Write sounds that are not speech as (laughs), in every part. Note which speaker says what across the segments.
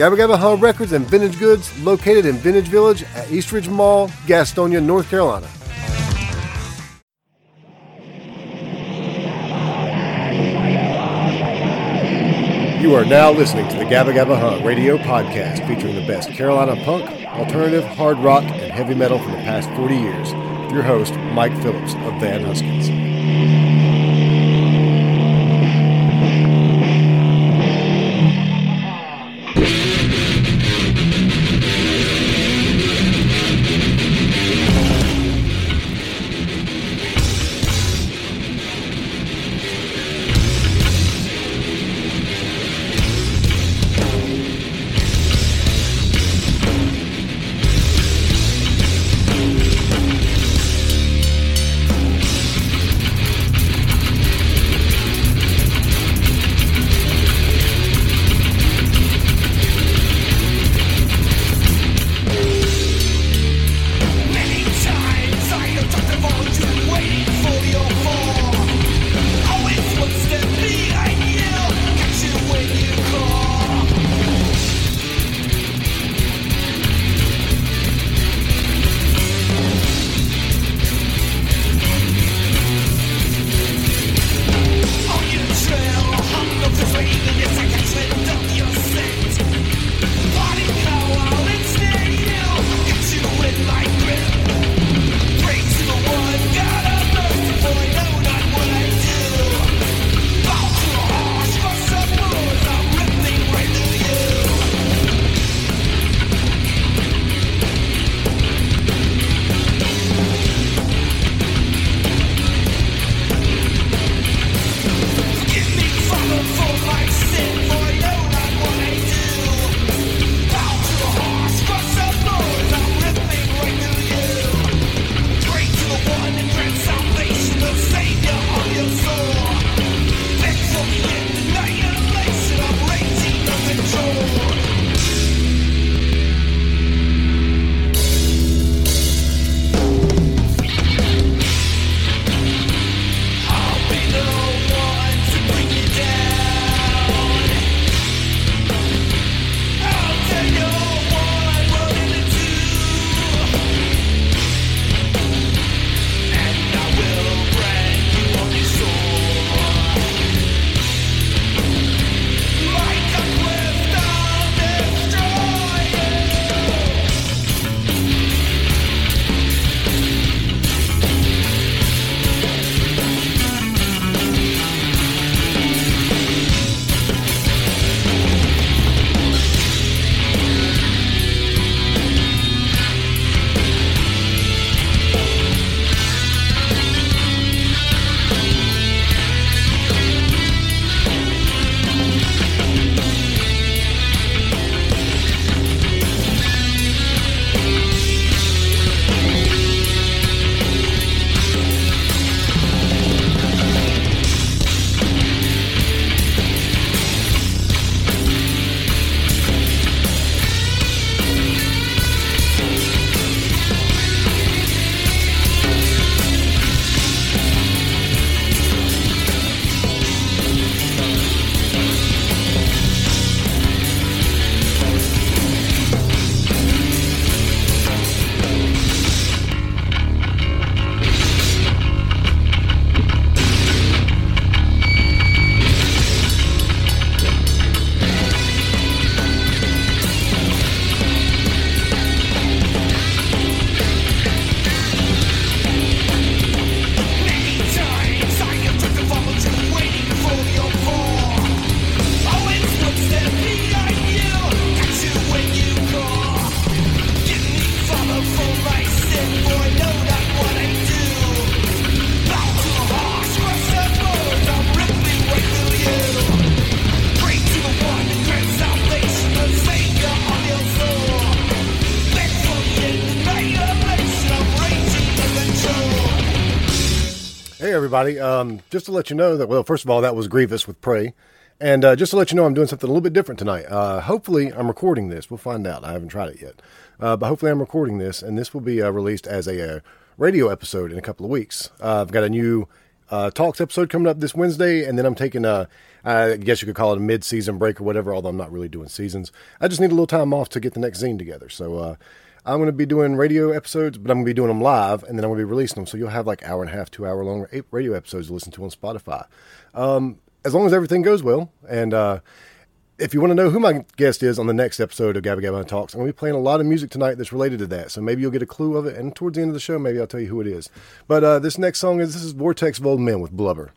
Speaker 1: Gabba Gabba Huh Records and Vintage Goods located in Vintage Village at Eastridge Mall, Gastonia, North Carolina. You are now listening to the Gabba Gabba Huh radio podcast featuring the best Carolina punk, alternative, hard rock, and heavy metal from the past 40 years. Your host, Mike Phillips of Van Huskins. Everybody. Um, just to let you know that, well, first of all, that was Grievous with Pray. And uh, just to let you know, I'm doing something a little bit different tonight. Uh, hopefully, I'm recording this. We'll find out. I haven't tried it yet. Uh, but hopefully, I'm recording this, and this will be uh, released as a, a, uh, radio episode in a couple of weeks. Uh, I've got a new Talks episode coming up this Wednesday, and then I'm taking a, I guess you could call it a mid season break or whatever, although I'm not really doing seasons. I just need a little time off to get the next zine together. So, I'm going to be doing radio episodes, but I'm going to be doing them live, and then I'm going to be releasing them. So you'll have like hour and a half, two hour long radio episodes to listen to on Spotify. Um, as long as everything goes well, and uh, if you want to know who my guest is on the next episode of Gabba Gabba Talks, I'm going to be playing a lot of music tonight that's related to that. So maybe you'll get a clue of it, and towards the end of the show, maybe I'll tell you who it is. But uh, this next song is this is Vortex of Men with Blubber.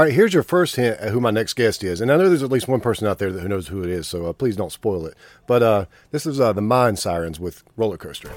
Speaker 1: All right, here's your first hint at who my next guest is, and I know there's at least one person out there that who knows who it is, so uh, please don't spoil it. But uh, this is uh, the Mind Sirens with Roller Coaster.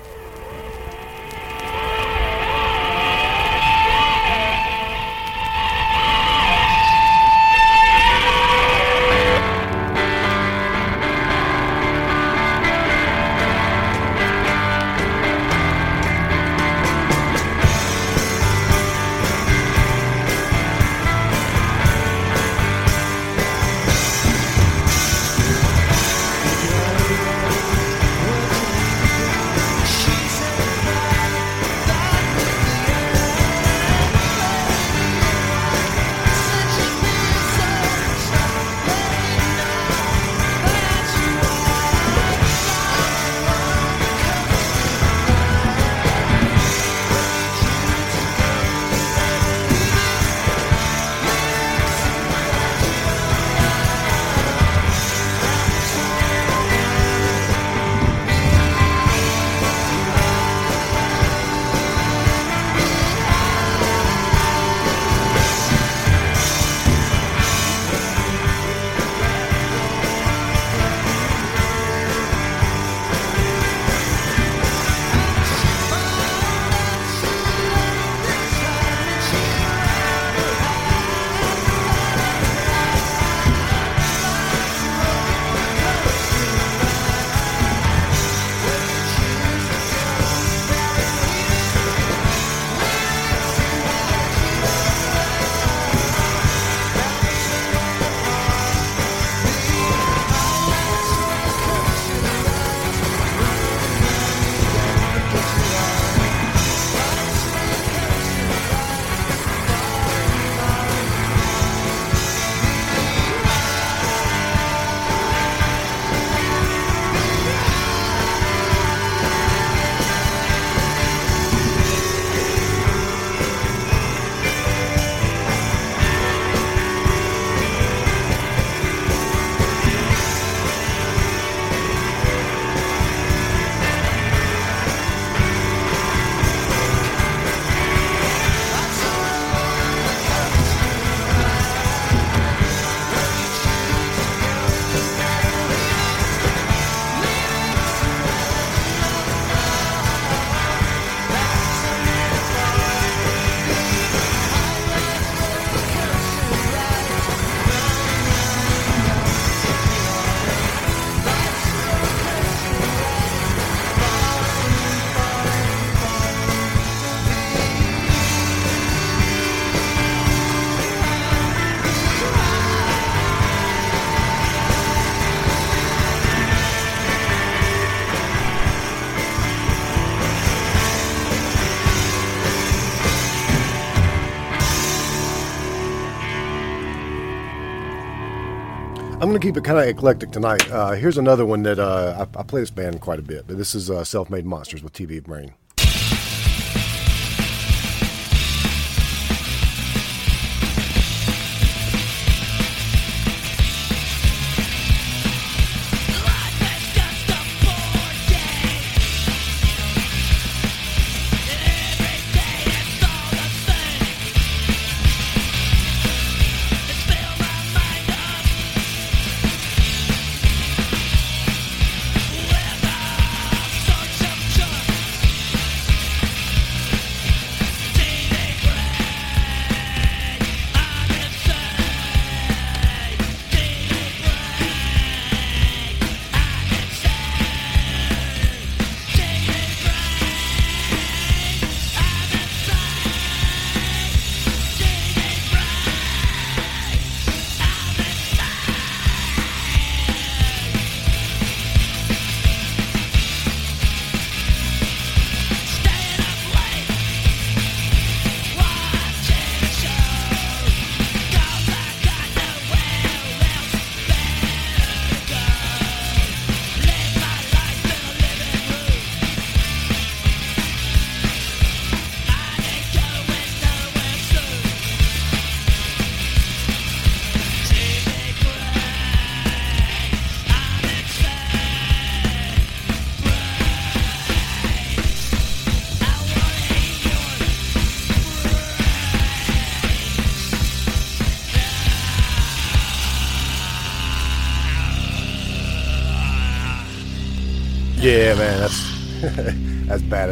Speaker 1: Keep it kind of eclectic tonight. Uh, here's another one that uh, I, I, play this band quite a bit, but this is uh, Self Made Monsters with TV Brain.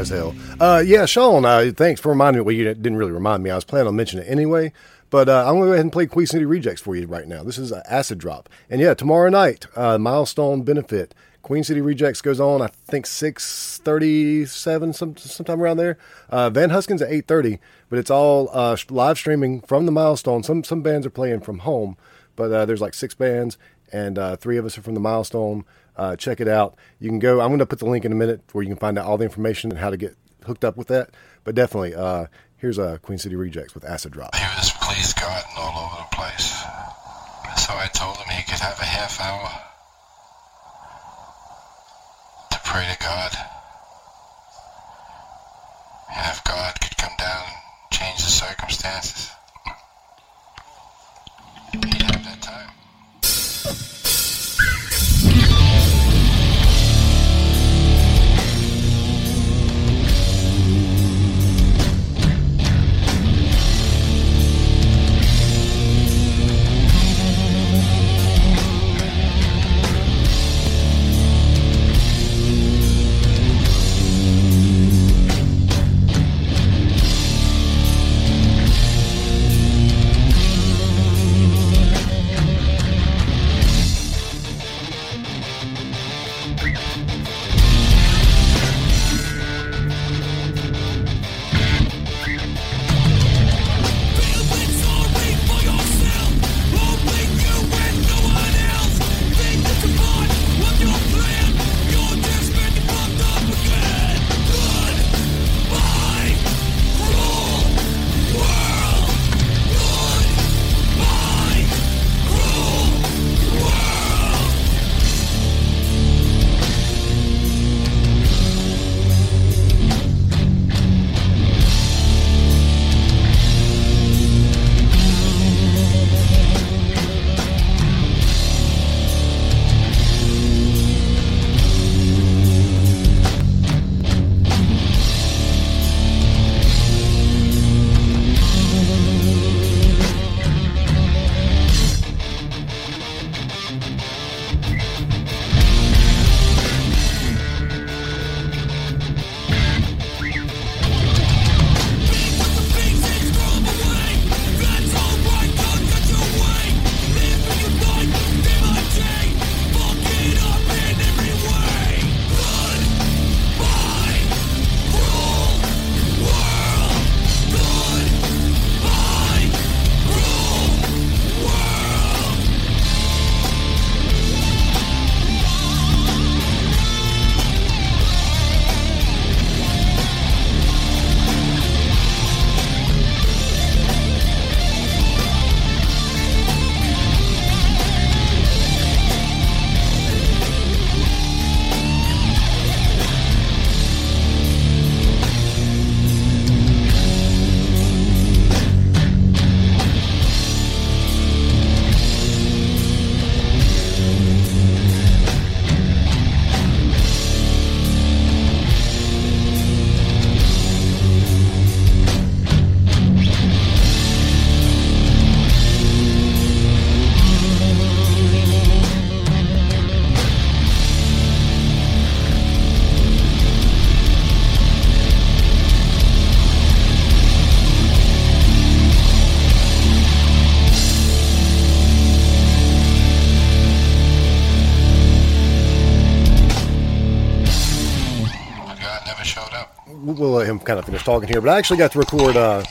Speaker 1: As hell. Uh, yeah, Sean, uh, thanks for reminding me. Well, you didn't really remind me. I was planning on mentioning it anyway. But uh, I'm going to go ahead and play Queen City Rejects for you right now. This is Acid Drop. And yeah, tomorrow night, uh, milestone benefit. Queen City Rejects goes on, I think, 637, some, sometime around there. Uh, Van Huskins at 830, but it's all uh, live streaming from the milestone. Some, some bands are playing from home, but uh, there's like six bands, and three of us are from the milestone. Uh, check it out. You can go. I'm going to put the link in a minute where you can find out all the information and how to get hooked up with that. But definitely, uh, here's a uh, Queen City Rejects with Acid Drop.
Speaker 2: He was please God all over the place. So I told him he could have a half hour to pray to God. And if God could come down and change the circumstances, he'd have that time.
Speaker 1: Kind of finish talking here, but I actually got to record uh,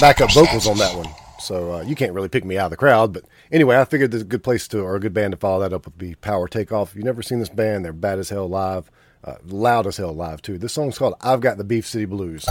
Speaker 1: backup vocals on that one. So uh, you can't really pick me out of the crowd. But anyway, I figured there's a good place to, or a good band to follow that up would be Power Takeoff. If you've never seen this band, they're bad as hell live, uh, loud as hell live too. This song's called I've Got the Beef City Blues.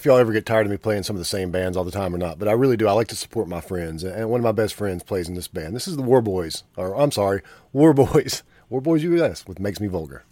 Speaker 3: If y'all ever get tired of me playing some of the same bands all the time or not, but I really do. I like to support my friends, and one of my best friends plays in this band. This is the War Boys, or I'm sorry, War Boys, (laughs) War Boys US with Makes Me Vulgar.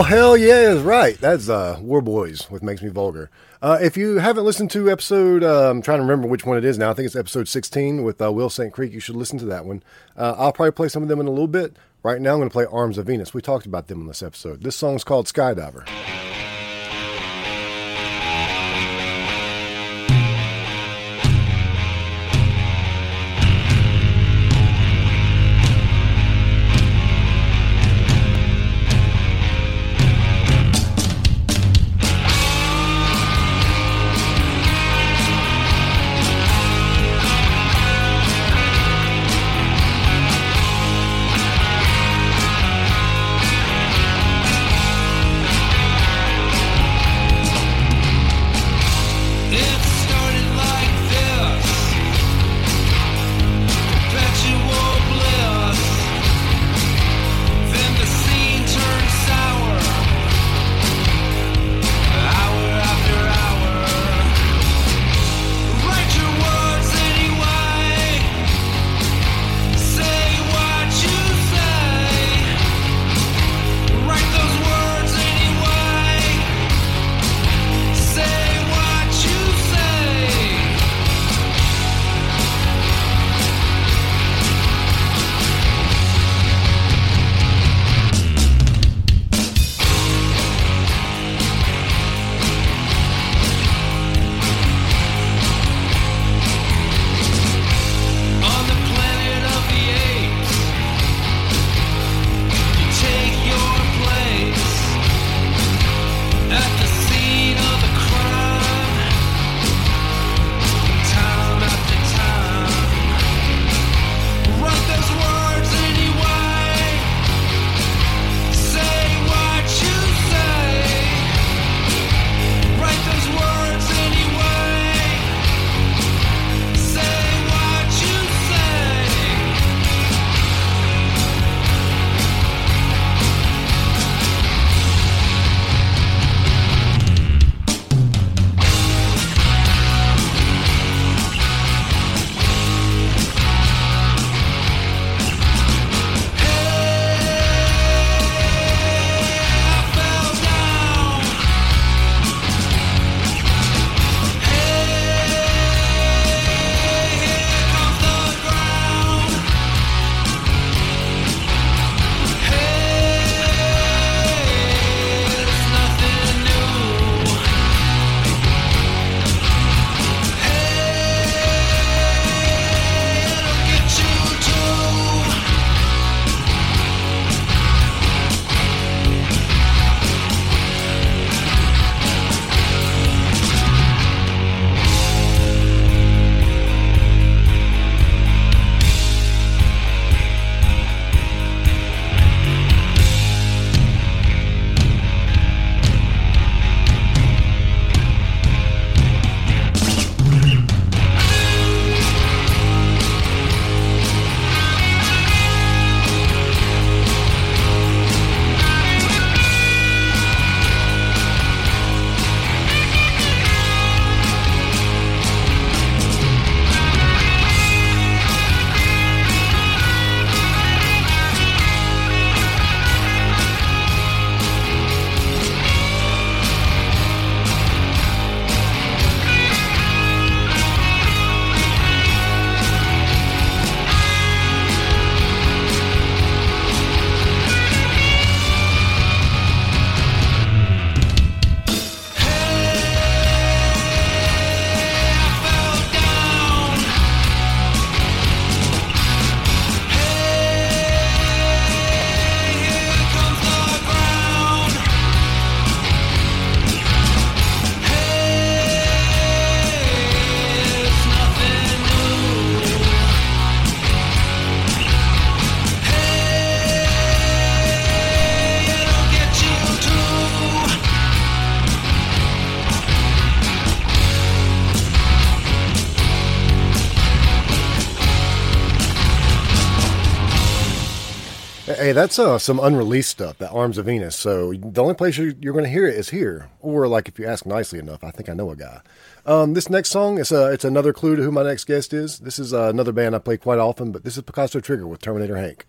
Speaker 3: Oh hell yeah, is right. That's uh, War Boys with Makes Me Vulgar. Uh, if you haven't listened to episode, uh, I'm trying to remember which one it is now. I think it's episode 16 with uh, Will St. Creek. You should listen to that one. Uh, I'll probably play some of them in a little bit. Right now, I'm going to play Arms of Venus. We talked about them in this episode. This song's called Skydiver.
Speaker 4: That's uh, some unreleased stuff, that Arms of Venus. So the only place you're, you're going to hear it is here. Or, like, if you ask nicely enough, I think I know a guy. Um, this next song, is uh, it's another clue to who my next guest is. This is uh, another band I play quite often, but this is Picasso Trigger with Terminator Hank.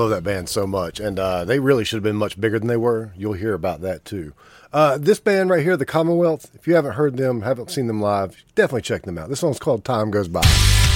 Speaker 4: Love that band so much, and uh, they really should have been much bigger than they were. You'll hear about that too. Uh, this band right here, the Commonwealth. If you haven't heard them, haven't seen them live, definitely check them out. This one's called "Time Goes By."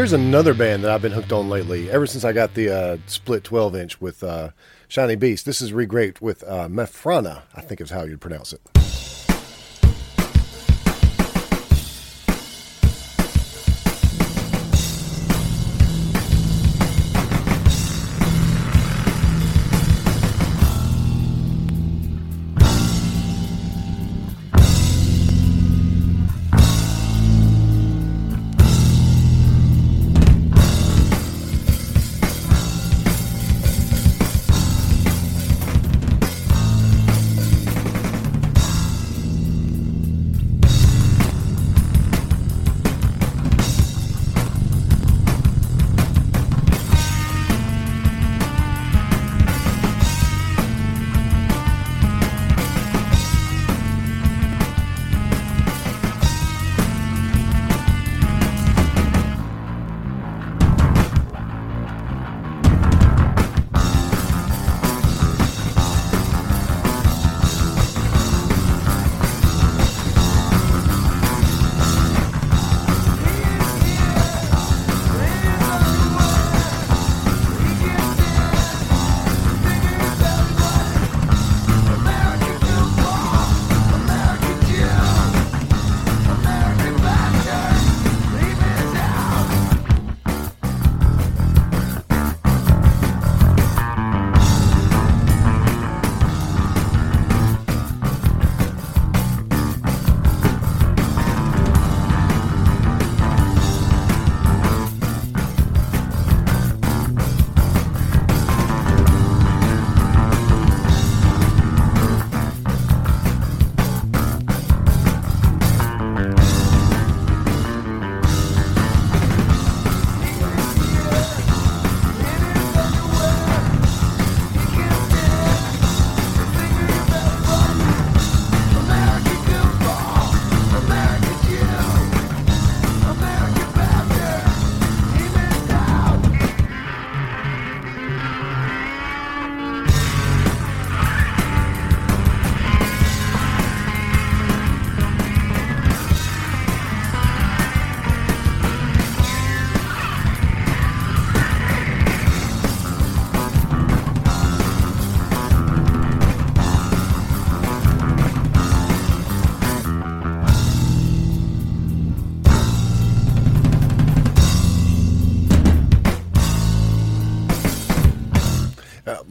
Speaker 1: Here's another band that I've been hooked on lately, ever since I got the uh, split 12 inch with uh, Shiny Beast. This is regraped with uh, Mefrana, I think is how you'd pronounce it.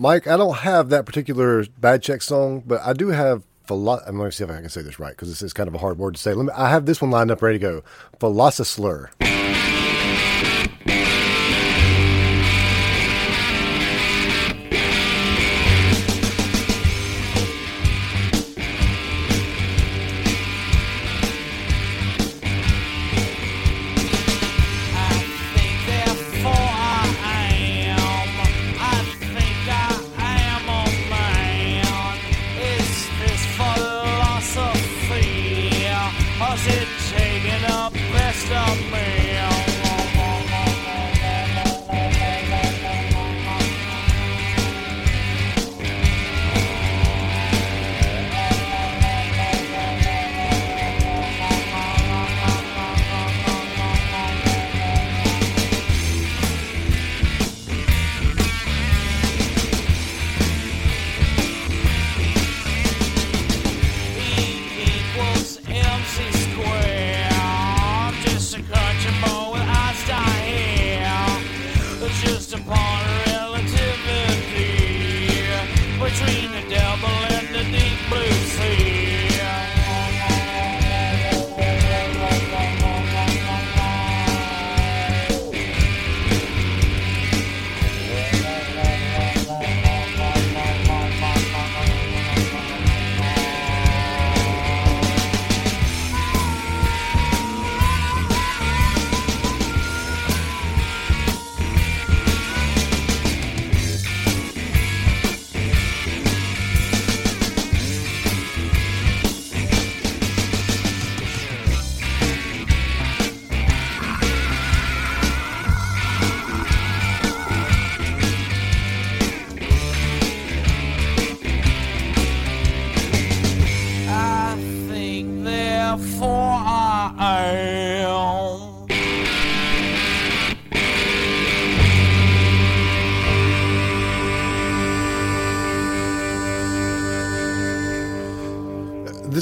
Speaker 1: Mike, I don't have that particular bad check song, but I do have. Philo- I'm going to see if I can say this right because this is kind of a hard word to say. Let me, I have this one lined up ready to go. Philosopher.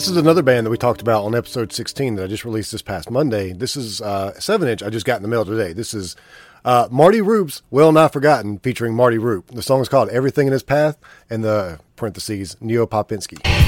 Speaker 1: This is another band that we talked about on episode 16 that I just released this past Monday. This is uh, 7 inch I just got in the mail today. This is uh, Marty Roop's Well Not Forgotten featuring Marty Roop. The song is called Everything in His Path and the parentheses Neo Popinski.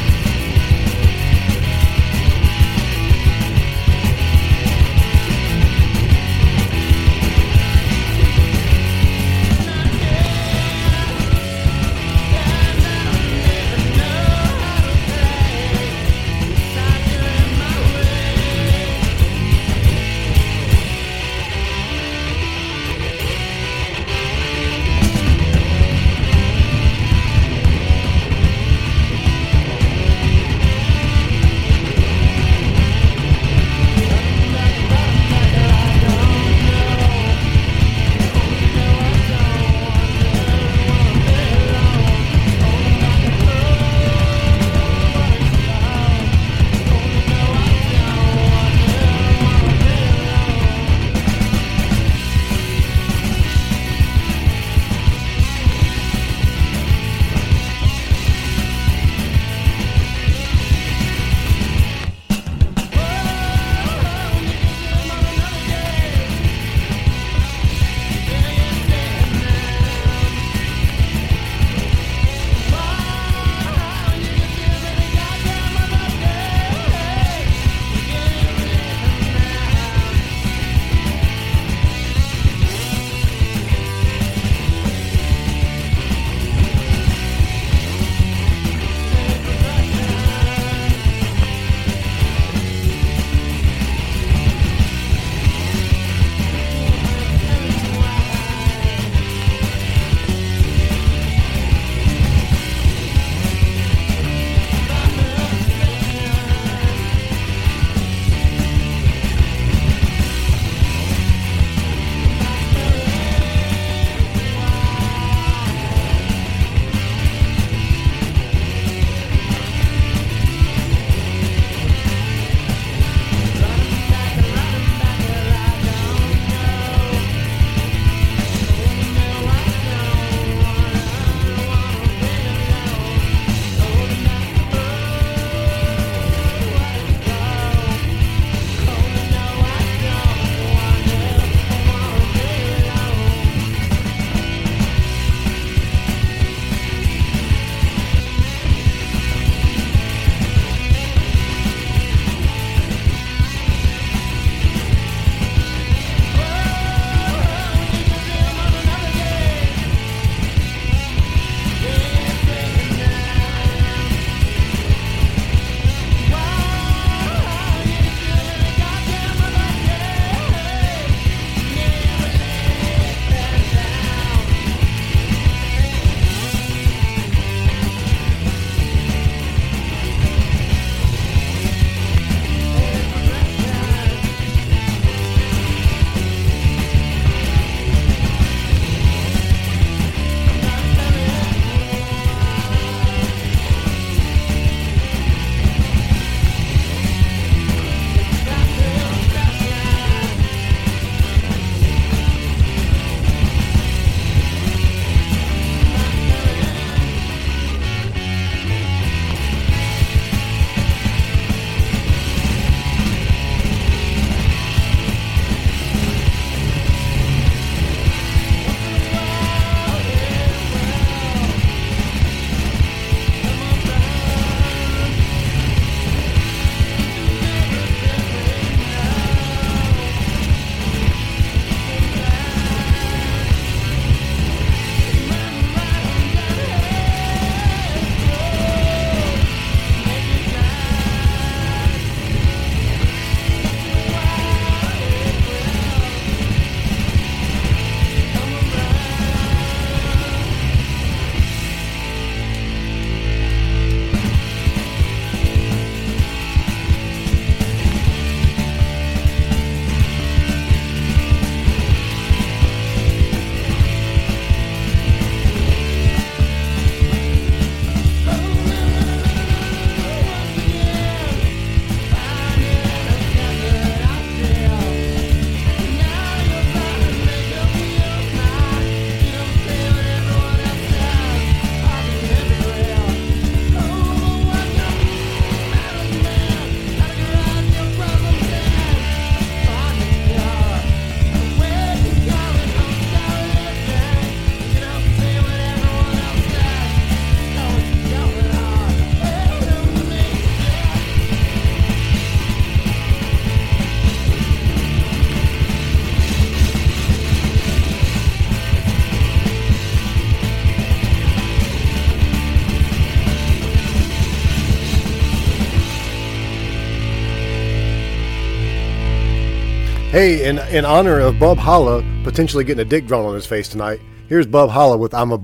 Speaker 3: Hey, in, in honor of Bub Holla potentially getting a dick drawn on his face tonight, here's Bub Holla with I'm a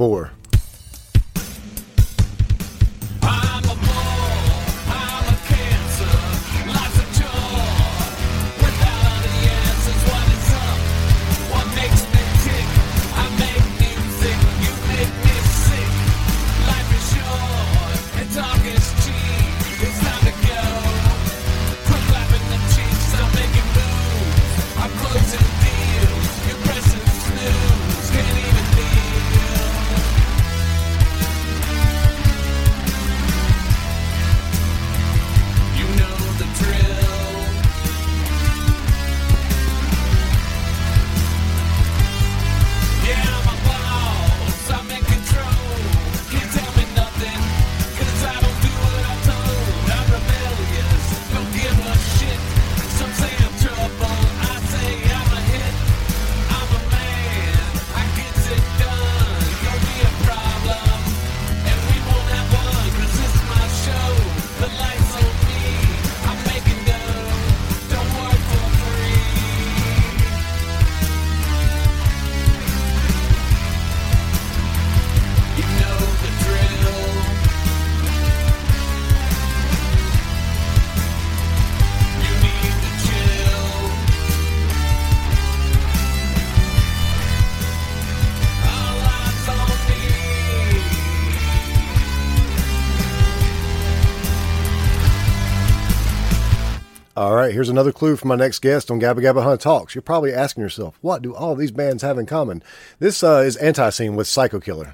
Speaker 3: Bore. right, here's another clue for my next guest on Gabba Gabba Hunt Talks. You're probably asking yourself, what do all these bands have in common? This uh, is Antiseen with Psycho Killer.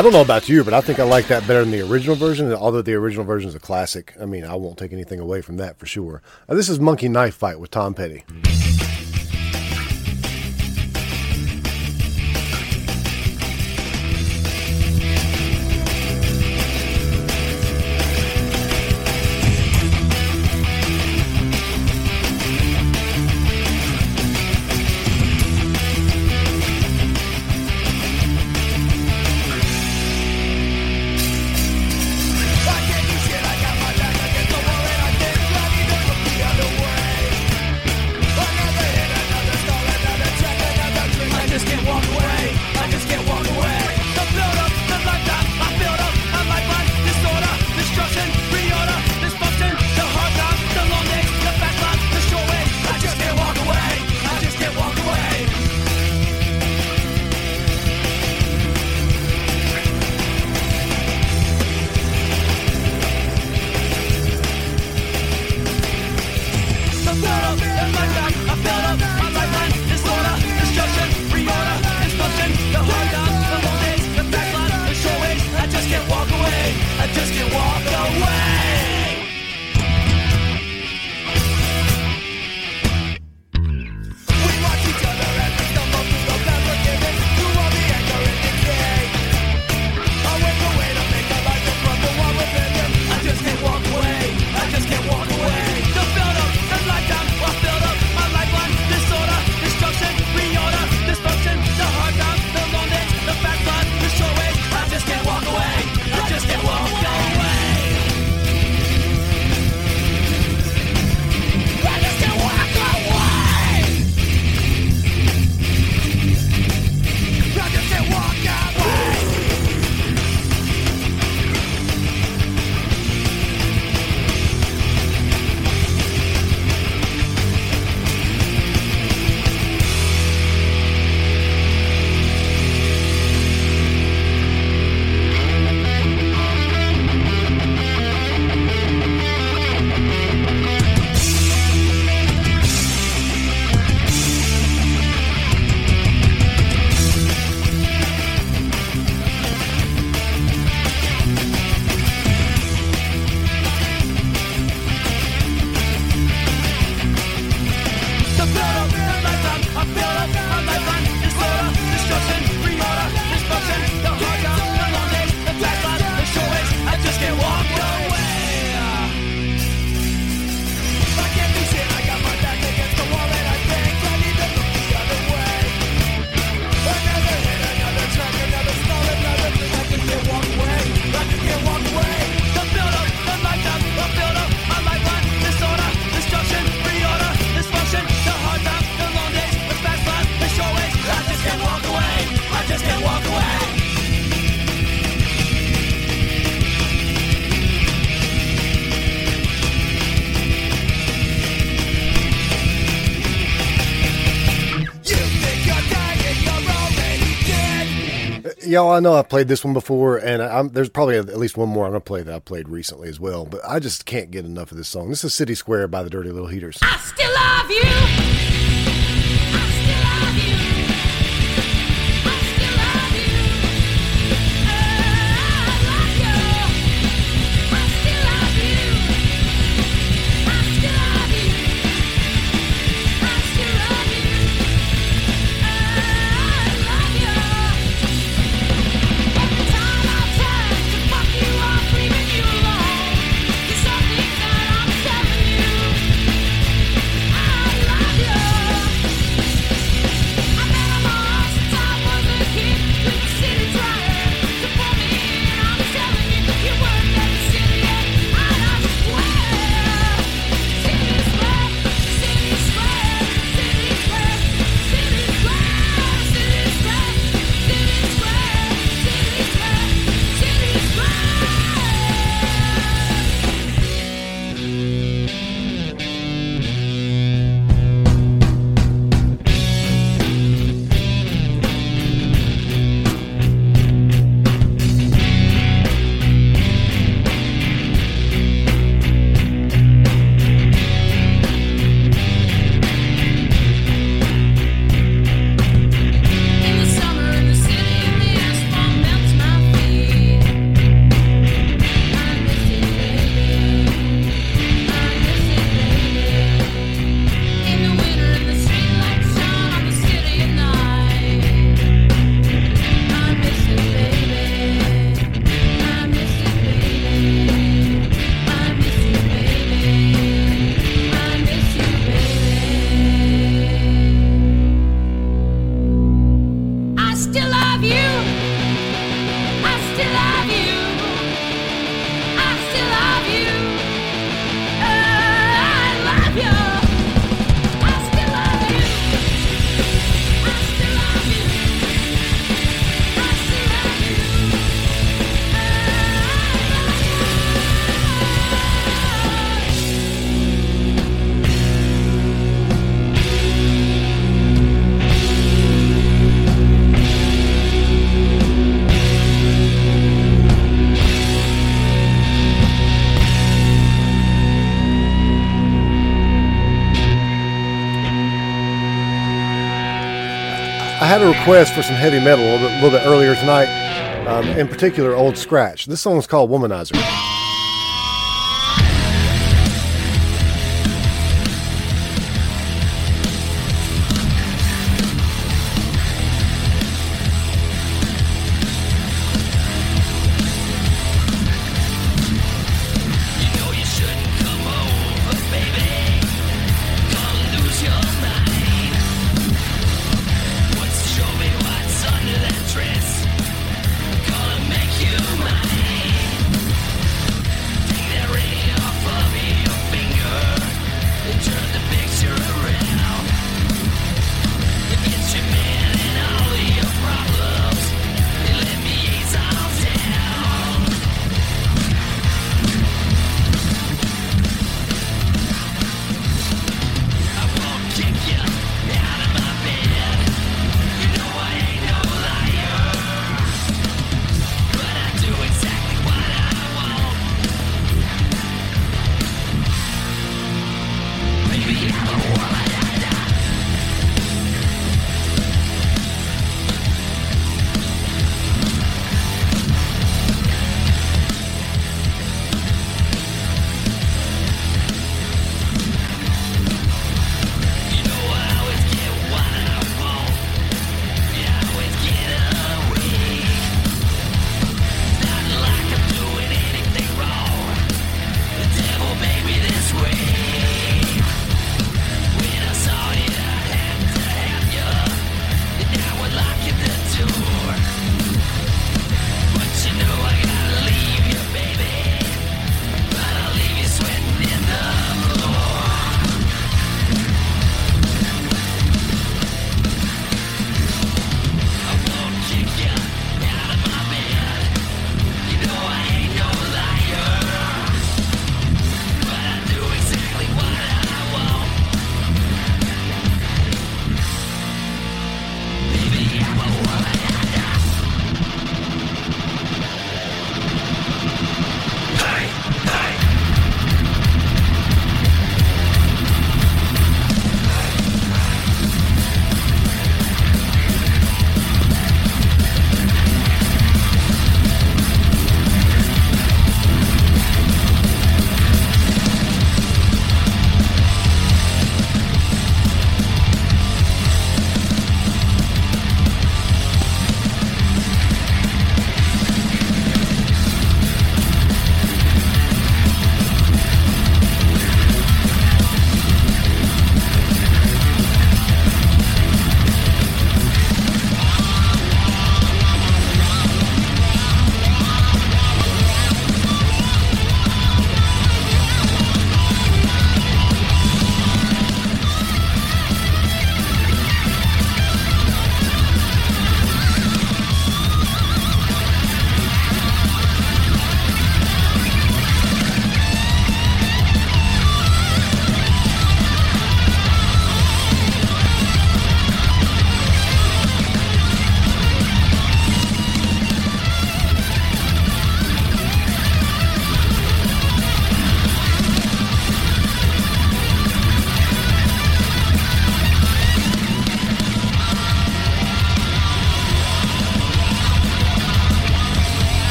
Speaker 3: I don't know about you, but I think I like that better than the original version. Although the original version is a classic, I mean, I won't take anything away from that for sure. Uh, this is Monkey Knife Fight with Tom Petty. Y'all, I know I've played this one before, and I'm, there's probably at least one more I'm to play that I played recently as well. But I just can't get enough of this song. This is City Square by the Dirty Little Heaters.
Speaker 5: I still love you.
Speaker 3: Had a request for some heavy metal a little bit, a little bit earlier tonight, um, in particular, Old Scratch. This song is called Womanizer.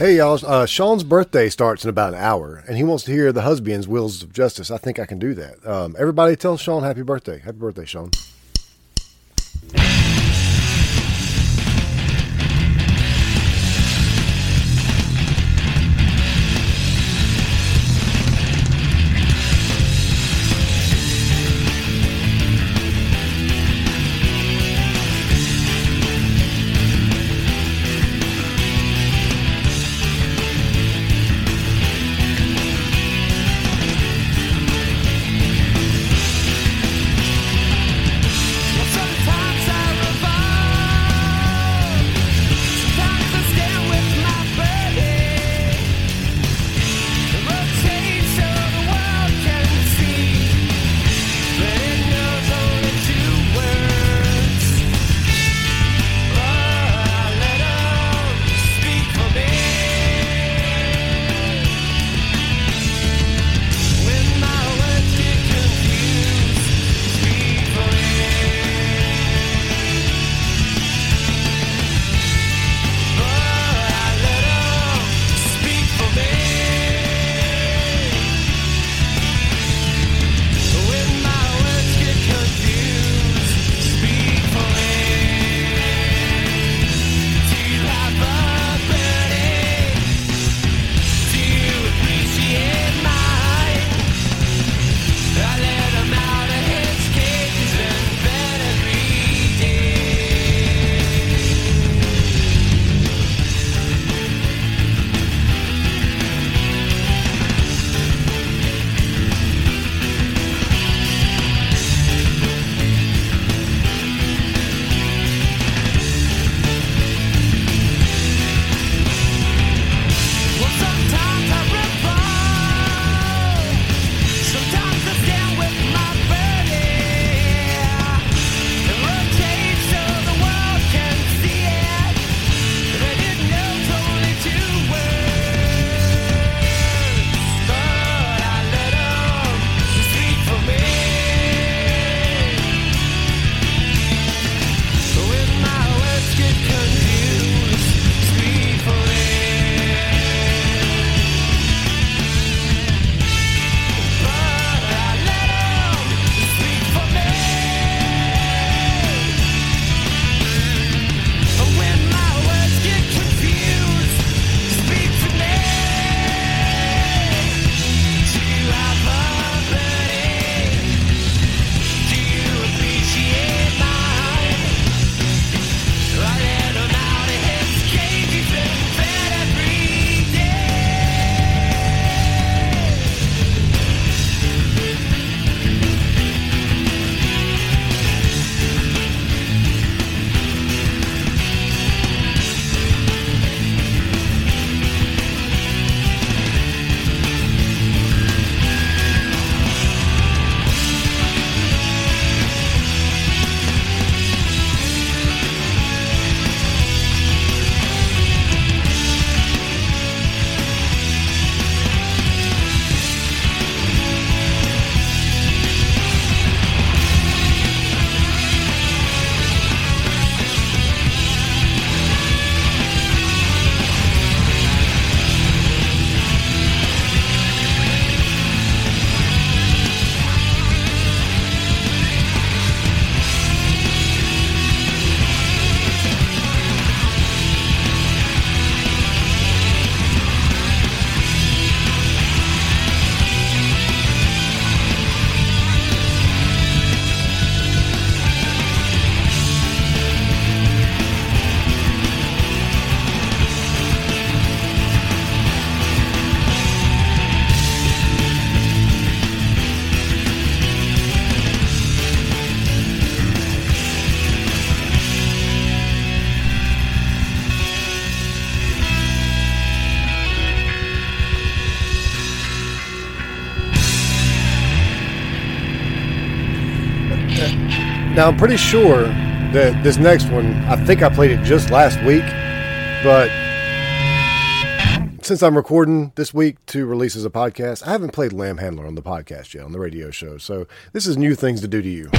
Speaker 3: Hey y'all, uh, Sean's birthday starts in about an hour, and he wants to hear the husband's wills of Justice. I think I can do that. Um, everybody tell Sean happy birthday. Happy birthday, Sean. Now I'm pretty sure that this next one, I think I played it just last week, but since I'm recording this week to release as a podcast, I haven't played Lamb Handler on the podcast yet on the radio show. So this is new things to do to you.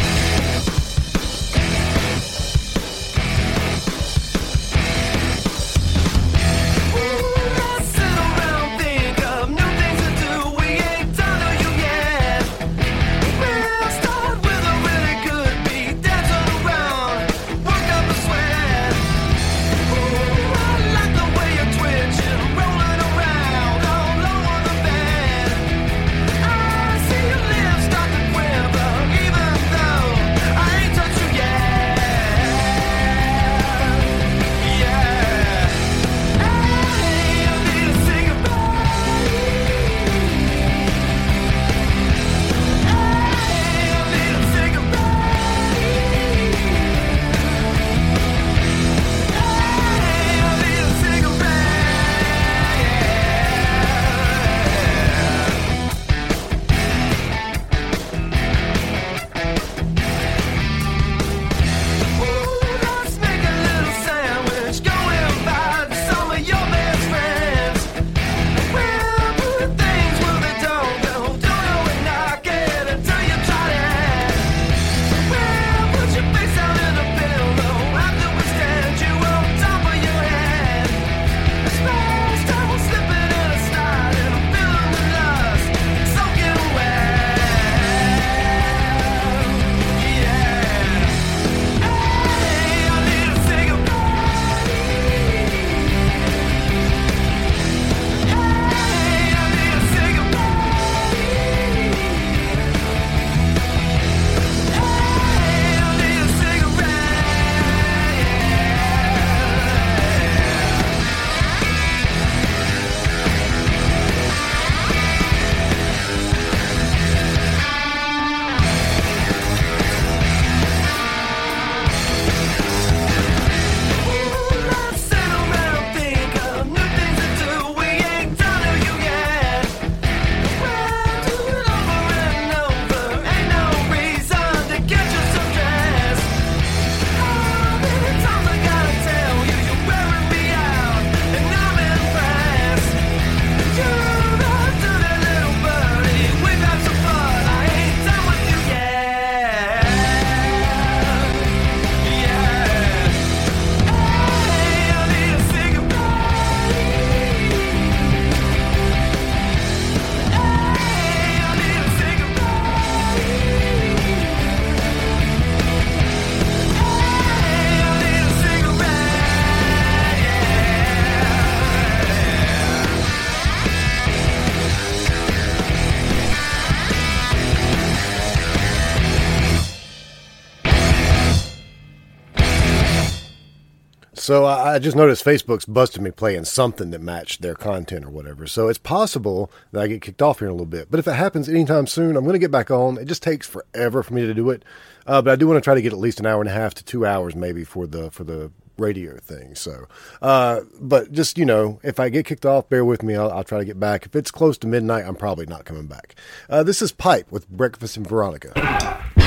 Speaker 1: So I, just noticed Facebook's busted me playing something that matched their content or whatever. So it's possible that I get kicked off here in a little bit. But if it happens anytime soon, I'm going to get back on. It just takes forever for me to do it. Uh, but I do want to try to get at least an hour and a half to two hours maybe for the for the radio thing. So, uh, but just you know, if I get kicked off, bear with me. I'll, I'll try to get back. If it's close to midnight, I'm probably not coming back. Uh, this is Pipe with Breakfast and Veronica.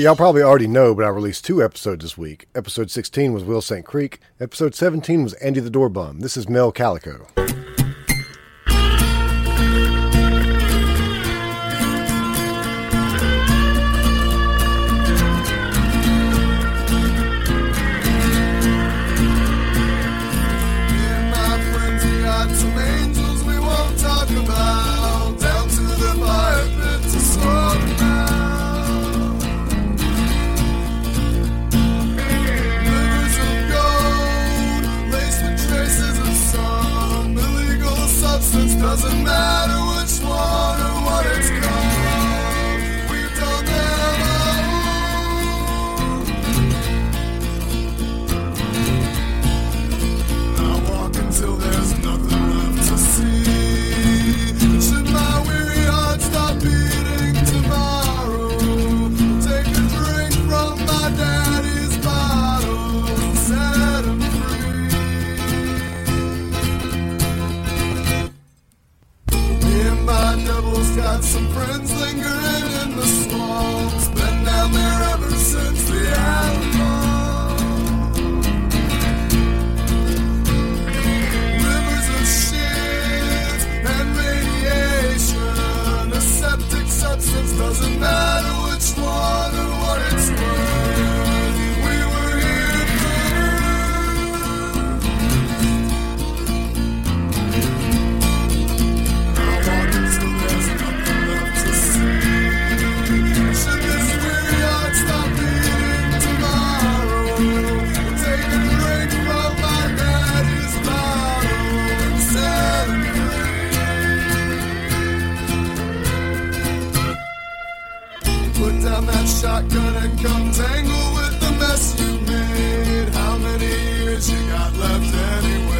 Speaker 1: Y'all probably already know, but I released two episodes this week. Episode 16 was Will St. Creek. Episode 17 was Andy the Door Bum. This is Mel Calico.
Speaker 4: Friends lingering in the swamps. Been down there ever since the Alamo. Rivers of shit and radiation. A septic substance doesn't matter shotgun and come tangle with the mess you made. How many years you got left anyway?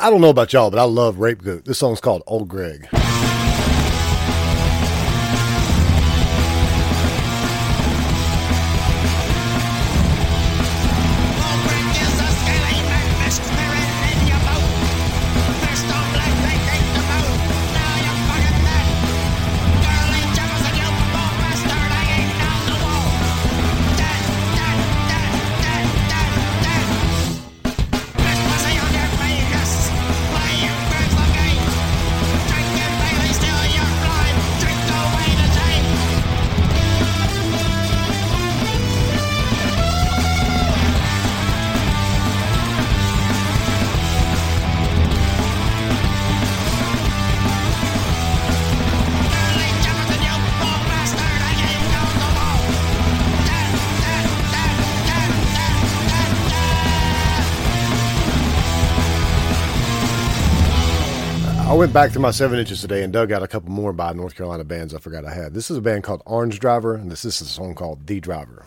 Speaker 1: I don't know about y'all, but I love Rape Goat. This song's called Old Greg.
Speaker 6: Back to my seven inches today and dug out a couple more by North Carolina bands I forgot I had. This is a band called Orange Driver, and this is a song called The Driver.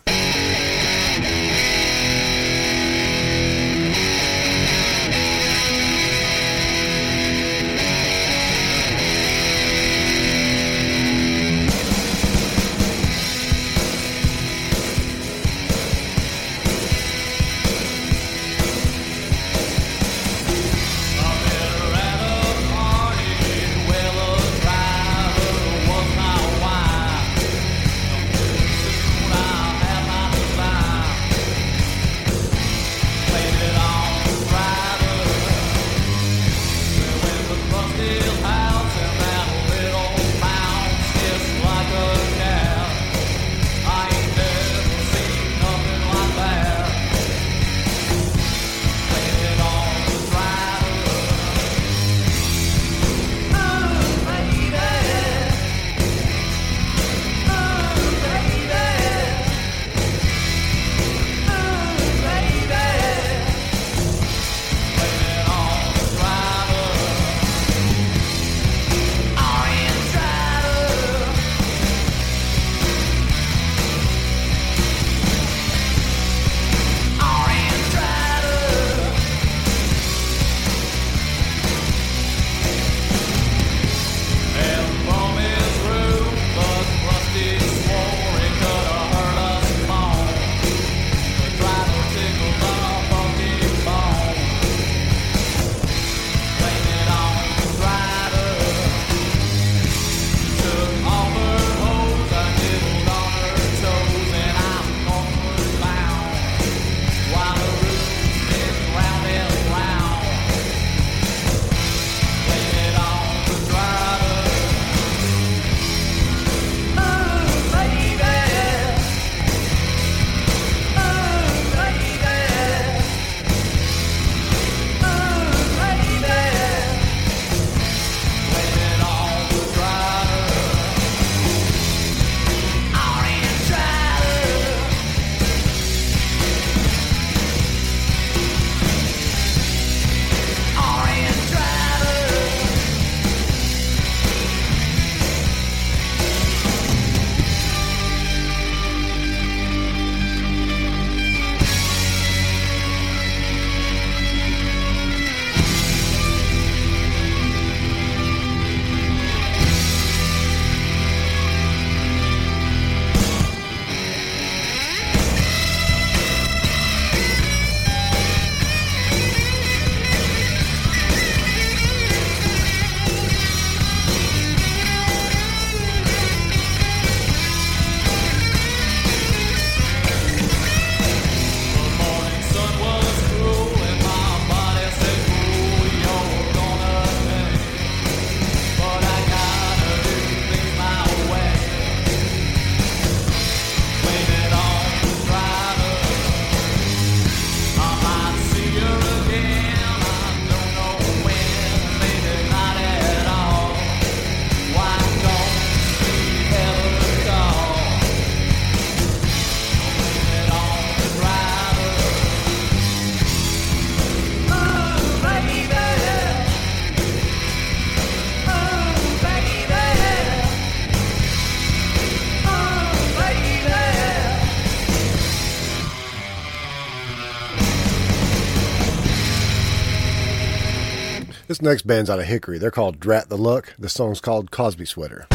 Speaker 6: This next band's out of Hickory. They're called Drat the Luck. The song's called
Speaker 3: Cosby Sweater.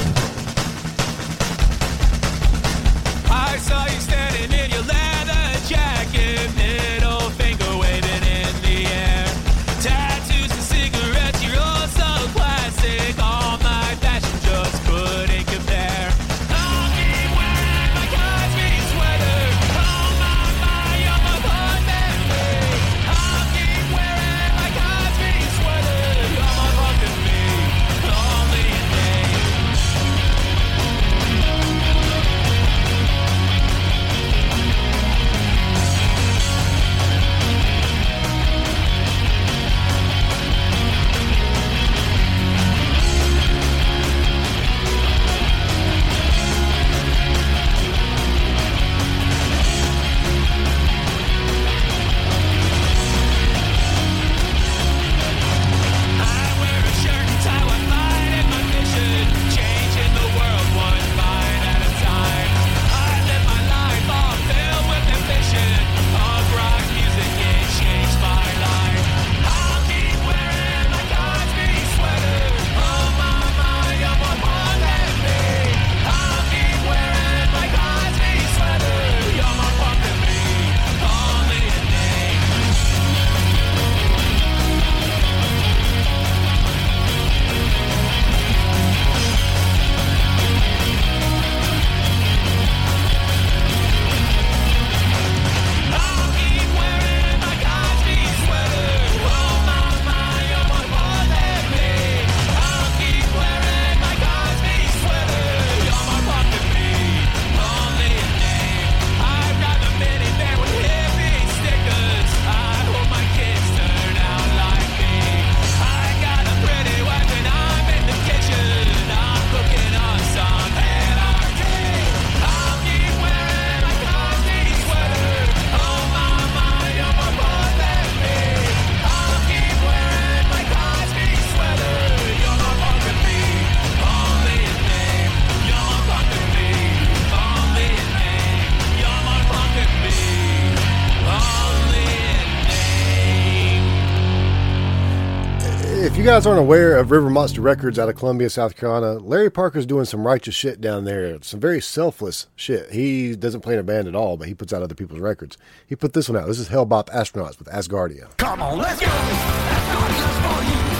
Speaker 1: Guys aren't aware of River Monster Records out of Columbia, South Carolina, Larry Parker's doing some righteous shit down there. Some very selfless shit. He doesn't play in a band at all, but he puts out other people's records. He put this one out. This is Hellbop Astronauts with Asgardia.
Speaker 7: Come on, let's go. Asgardia's for you.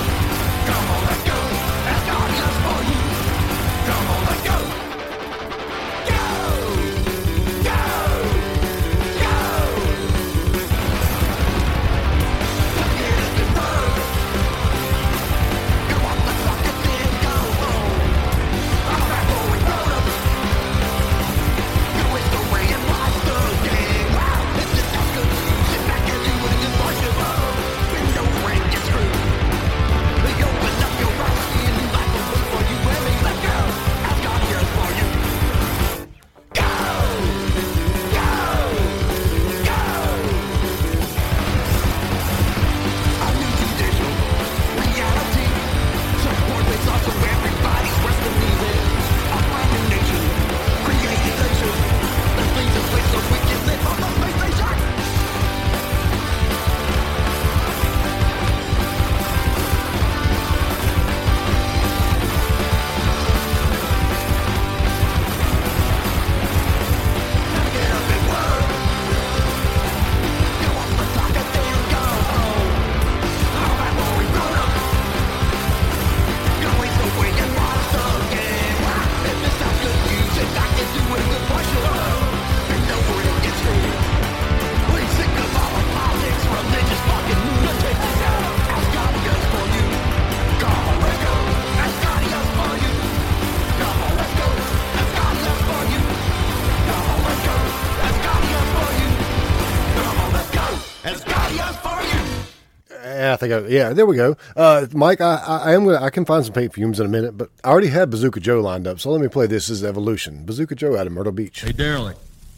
Speaker 1: Yeah, I think I, yeah, there we go. Uh, Mike, I, I, I am gonna, I can find some paint fumes in a minute, but I already had Bazooka Joe lined up, so let me play this as Evolution. Bazooka Joe out of Myrtle Beach.
Speaker 8: Hey, Darling,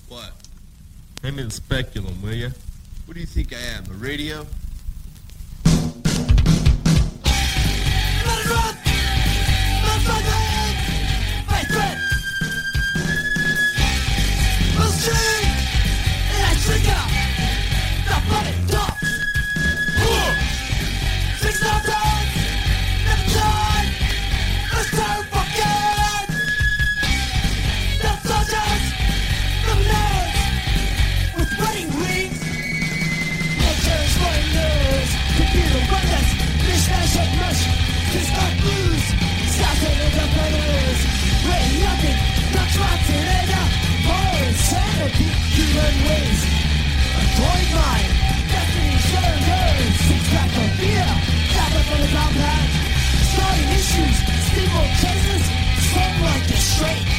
Speaker 9: What?
Speaker 8: hand me the speculum, will you?
Speaker 9: What do you think I am? A radio?
Speaker 7: Let it run! Straight,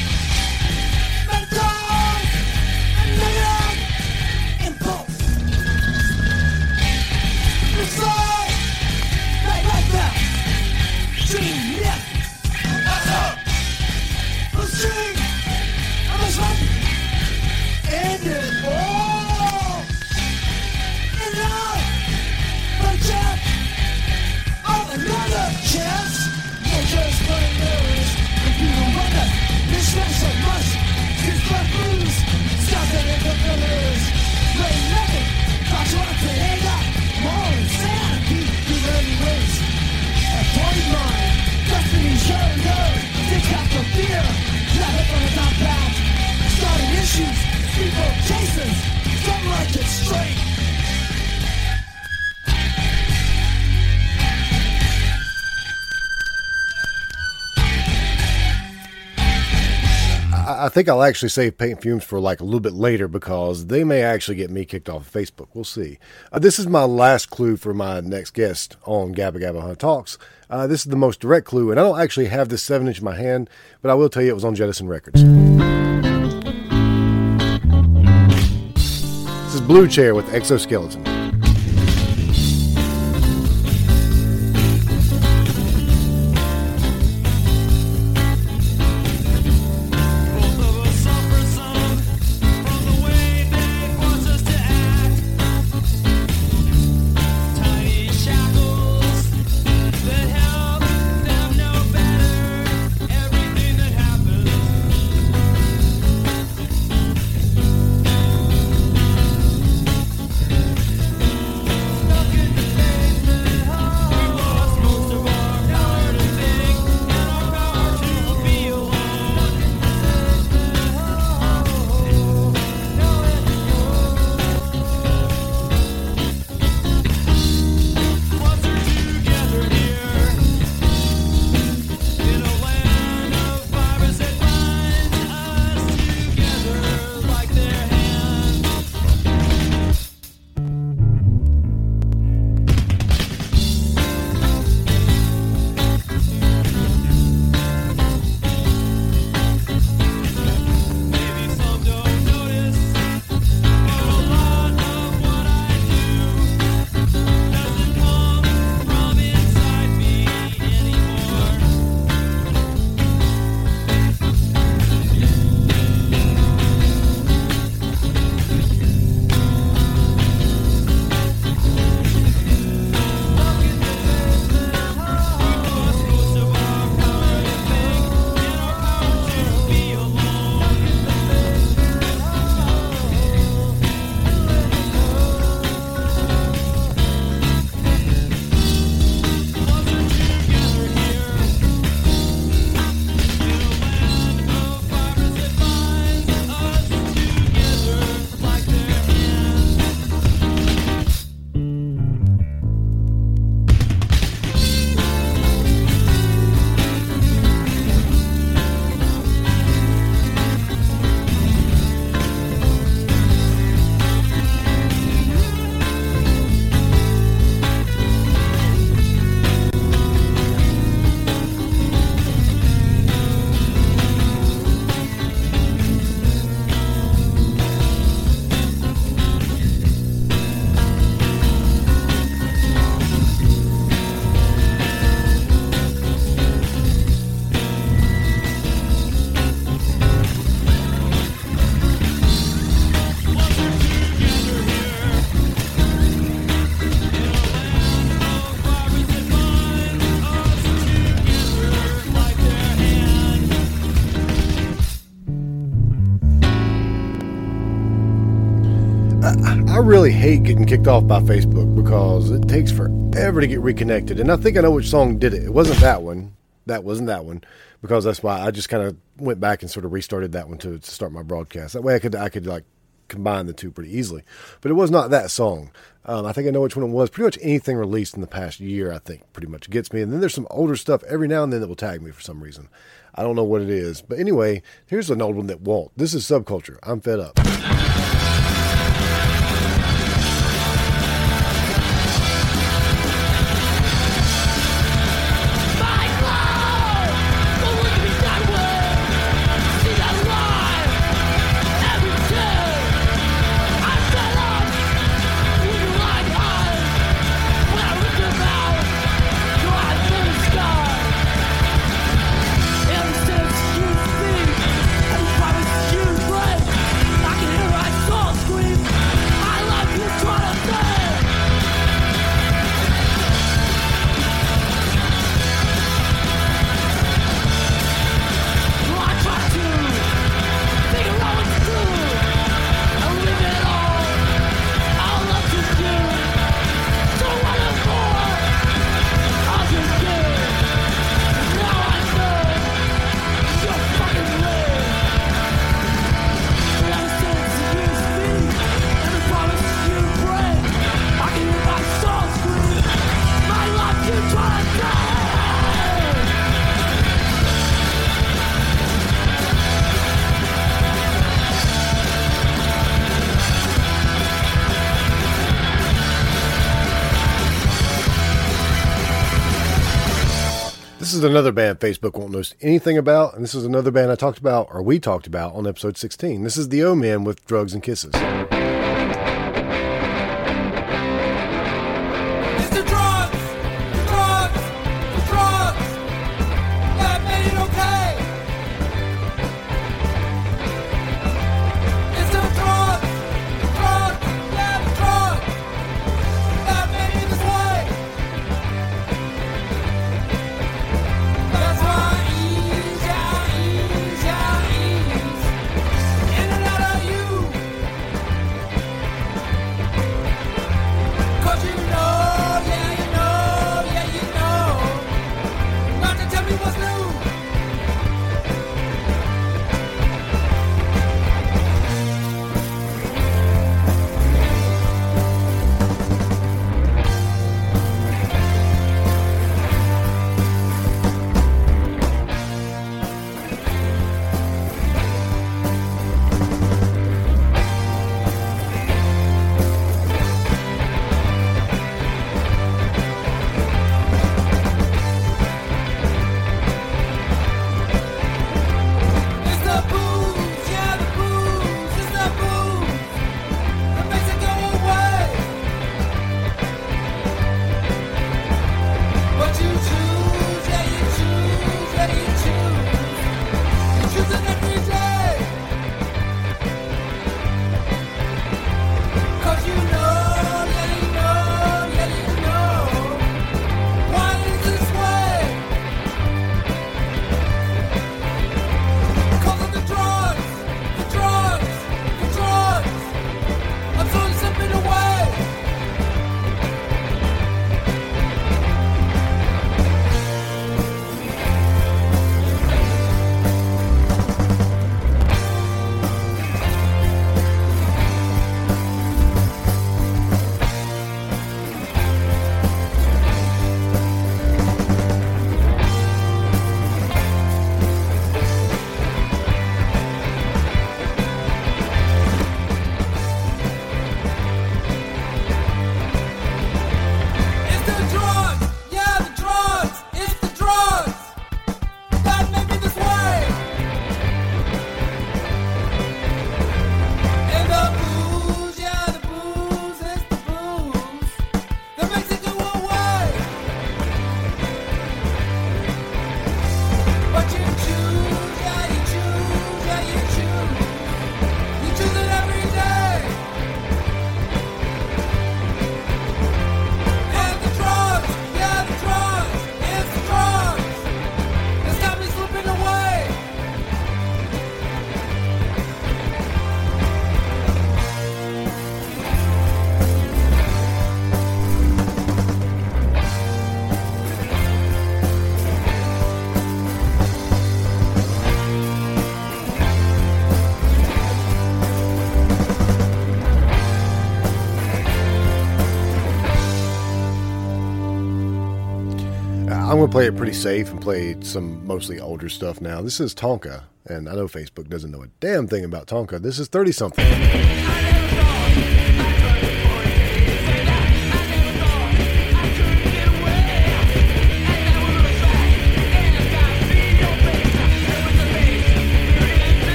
Speaker 7: out the fear, it on the top path. Starting issues, people chases, some like it straight.
Speaker 1: I, think I'll actually save paint fumes for like a little bit later because they may actually get me kicked off of Facebook. We'll see. Uh, this is my last clue for my next guest on Gabba Gabba Hunt Talks. Uh, this is the most direct clue, and I don't actually have this seven inch in my hand, but I will tell you it was on Jettison Records. This is Blue Chair with Exoskeleton.
Speaker 7: Kicked off by Facebook because it takes forever to get reconnected. And I think I know which song did it. It wasn't that one. That wasn't that one because that's why I just kind of went back and sort of restarted that one to, to start my broadcast. That way I could I could like combine the two pretty easily. But it was not that song. Um, I think I know which one it was. Pretty much anything released in the past year, I think, pretty much gets me. And then there's some older stuff every now and then that will tag me for some reason. I don't know what it is. But anyway, here's an old one that won't. This is Subculture. I'm fed up. This is another band Facebook won't know anything about, and this is another band I talked about, or we talked about on episode 16. This is the O Men with Drugs and Kisses. Play it pretty safe and play some mostly older stuff now. This is Tonka, and I know Facebook doesn't know a damn thing about Tonka. This is 30 something.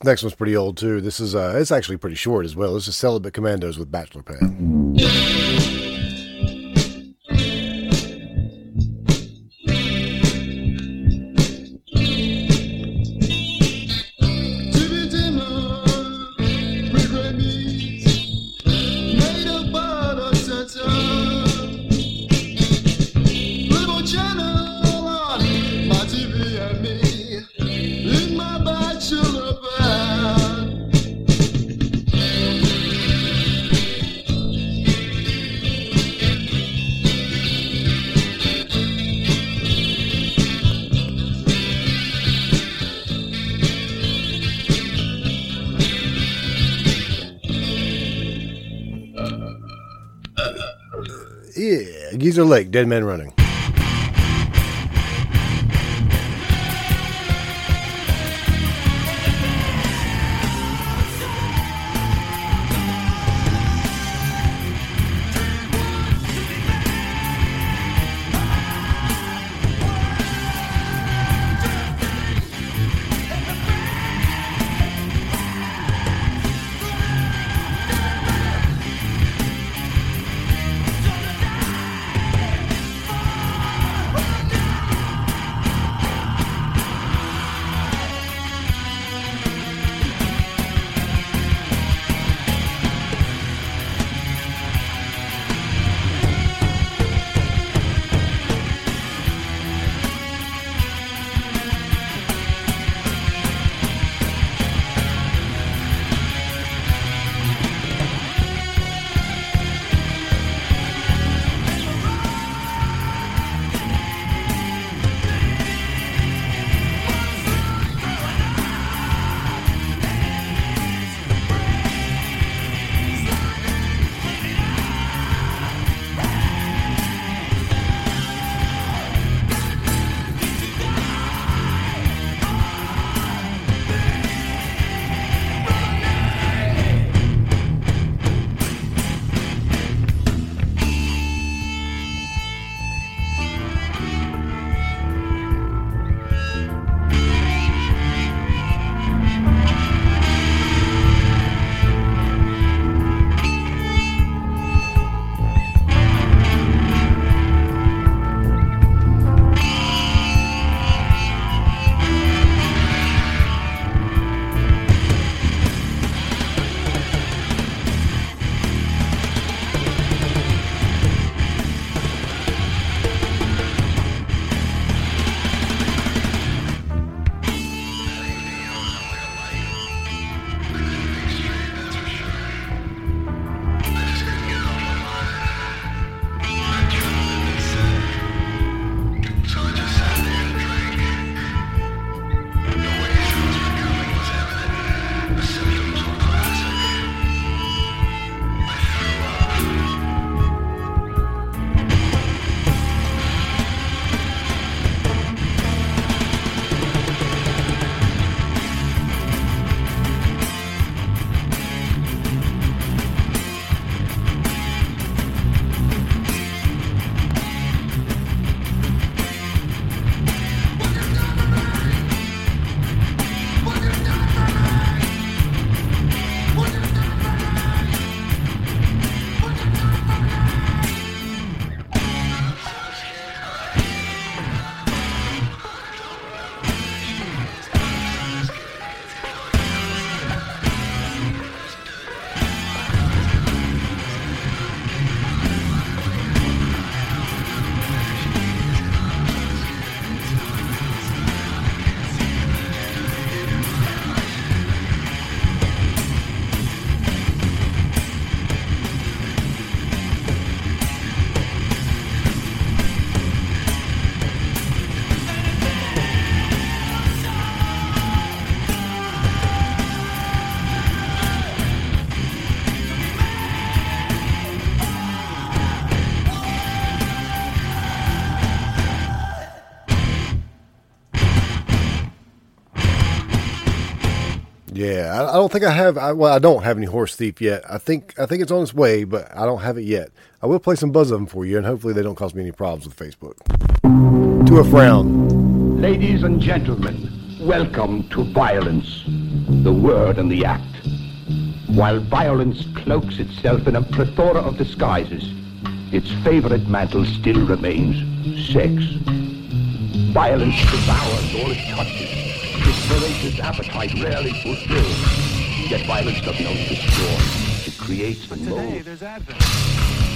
Speaker 7: This next one's pretty old too. This is uh, it's actually pretty short as well. This is Celibate Commandos with Bachelor Pad. Yeah, Geezer Lake, Dead Man Running.
Speaker 1: Yeah, I, I don't think I have. I, well, I don't have any horse thief yet. I think I think it's on its way, but I don't have it yet. I will play some Buzzoven for you, and hopefully they don't cause me any problems with Facebook. To a frown.
Speaker 3: Ladies and gentlemen, welcome to violence, the word and the act. While violence cloaks itself in a plethora of disguises, its favorite mantle still remains sex. Violence devours all it touches. Voracious appetite rarely fulfilled. Yet violence doesn't destroy, it creates and molds.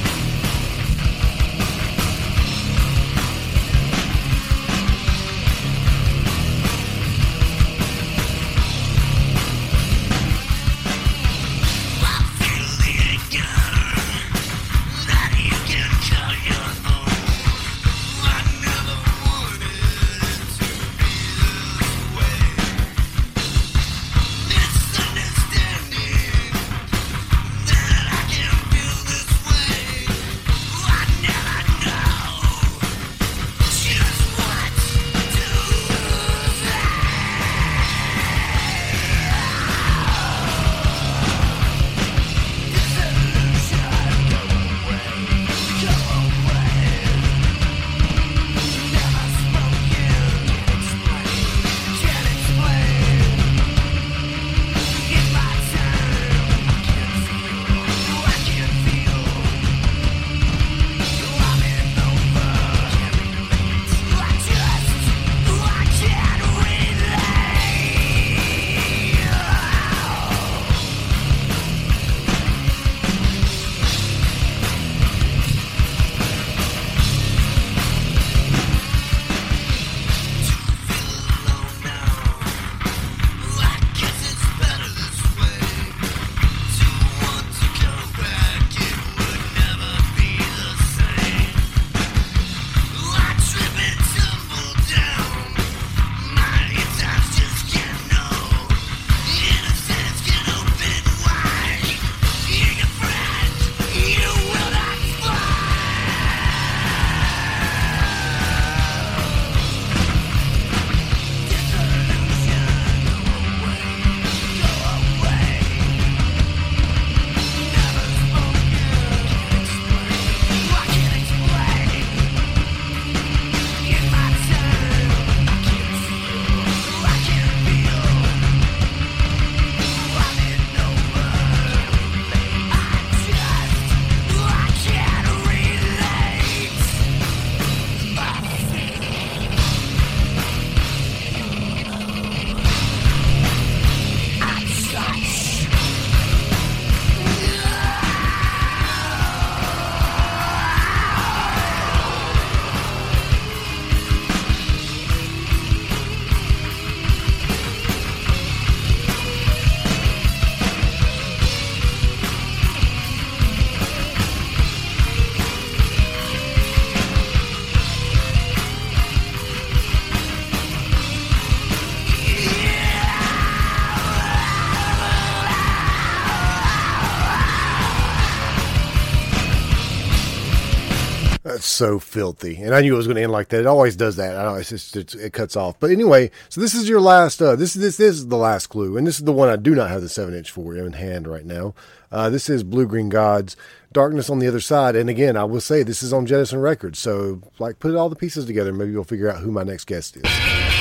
Speaker 1: So filthy, and I knew it was going to end like that. It always does that. I know it's just it's, it cuts off. But anyway, so this is your last. Uh, this this this is the last clue, and this is the one I do not have the seven inch for in hand right now. Uh, this is Blue Green Gods, Darkness on the Other Side, and again, I will say this is on Jettison Records. So like, put all the pieces together. Maybe you'll figure out who my next guest is.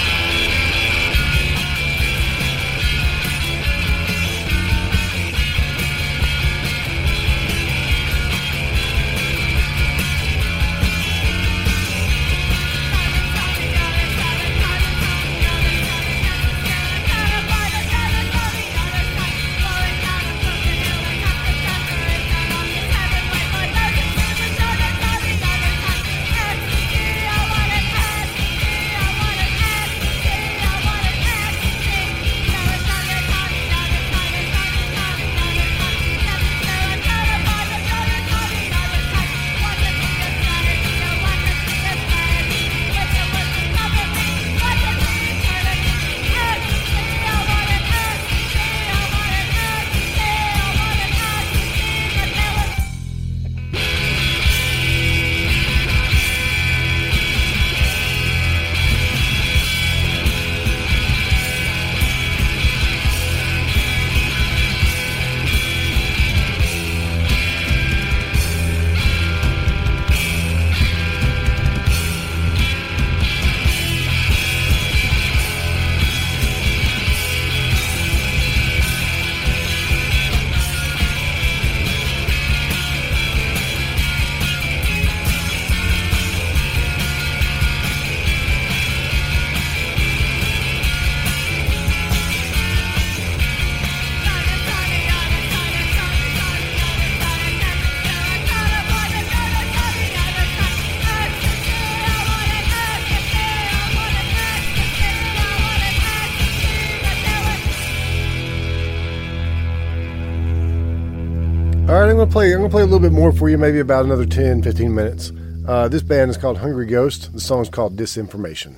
Speaker 4: Bit more for you, maybe about another 10, 15 minutes. Uh, this band is called Hungry Ghost. The song's called Disinformation.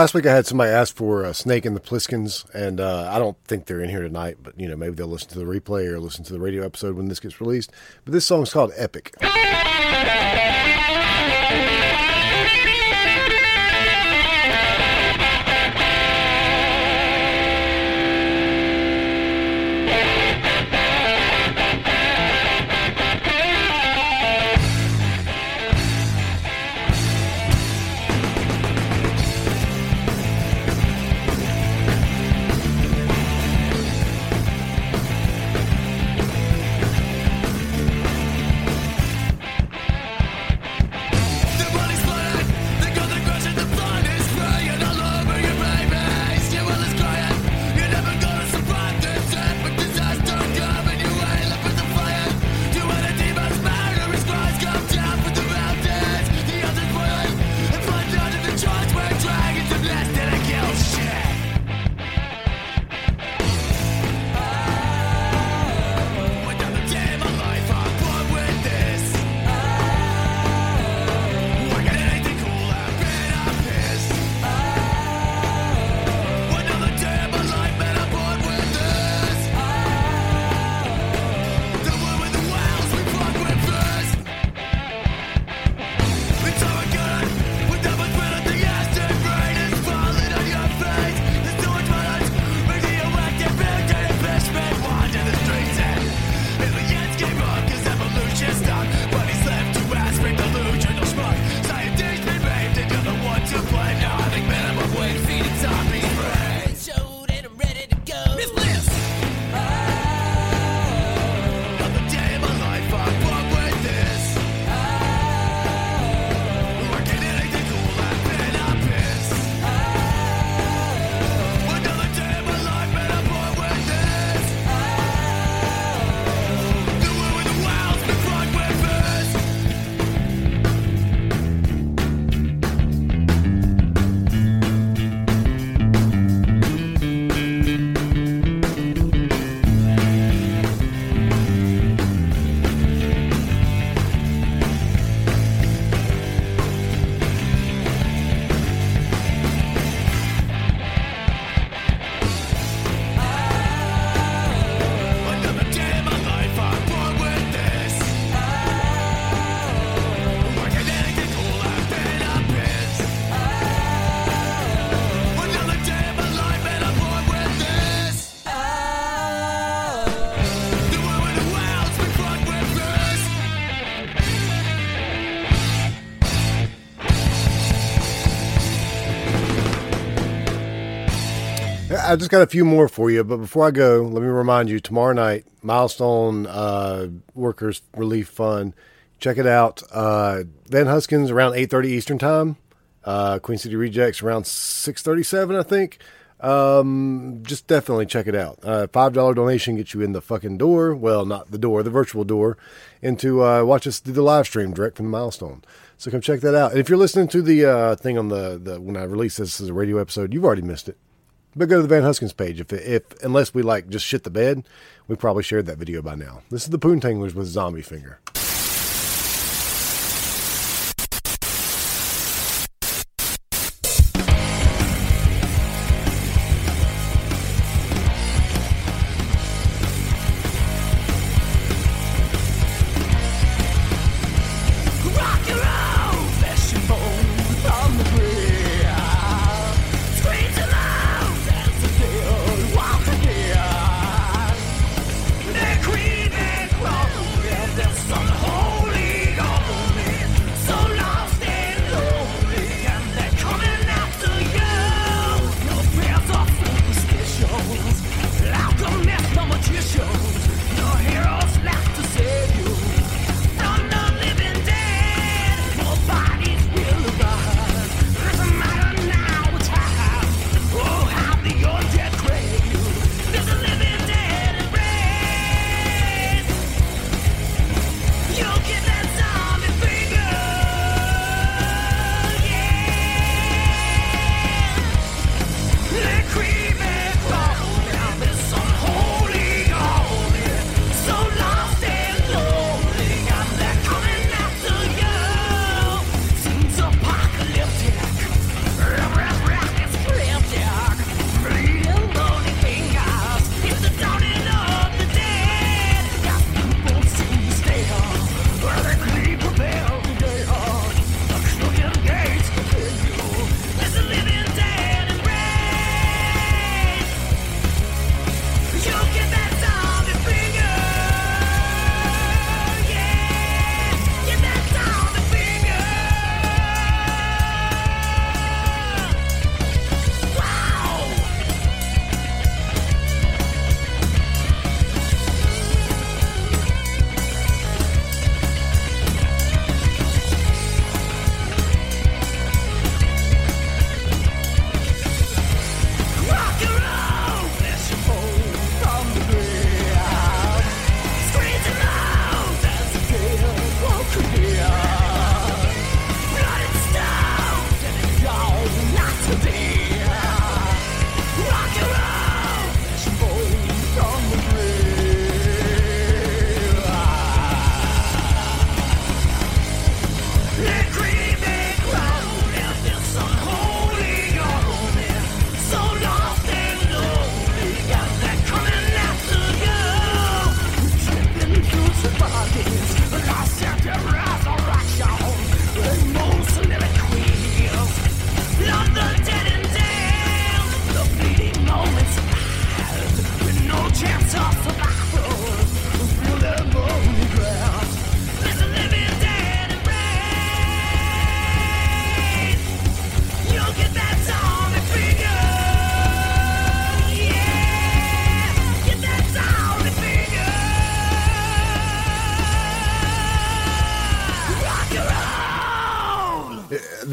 Speaker 4: Last week I had somebody ask for uh, Snake and the Pliskins, and uh, I don't think they're in here tonight, but you know maybe they'll listen to the replay or listen to the radio episode when this gets released. But this song's called Epic.
Speaker 3: I just got a few more for you, but before I go, let me remind you tomorrow night, Milestone uh, Workers Relief Fund. Check it out. Uh, Van Huskins around 8.30 Eastern Time. Uh, Queen City Rejects around 6.37, I think. Um, just definitely check it out. Uh, $5 donation gets you in the fucking door. Well, not the door, the virtual door, into uh, watch us do the live stream direct from the Milestone. So come check that out. And if you're listening to the uh, thing on the, the when I release this as a radio episode, you've already missed it. But go to the Van Huskins page. If, if unless we like just shit the bed, we probably shared that video by now. This is the Poontanglers with Zombie Finger.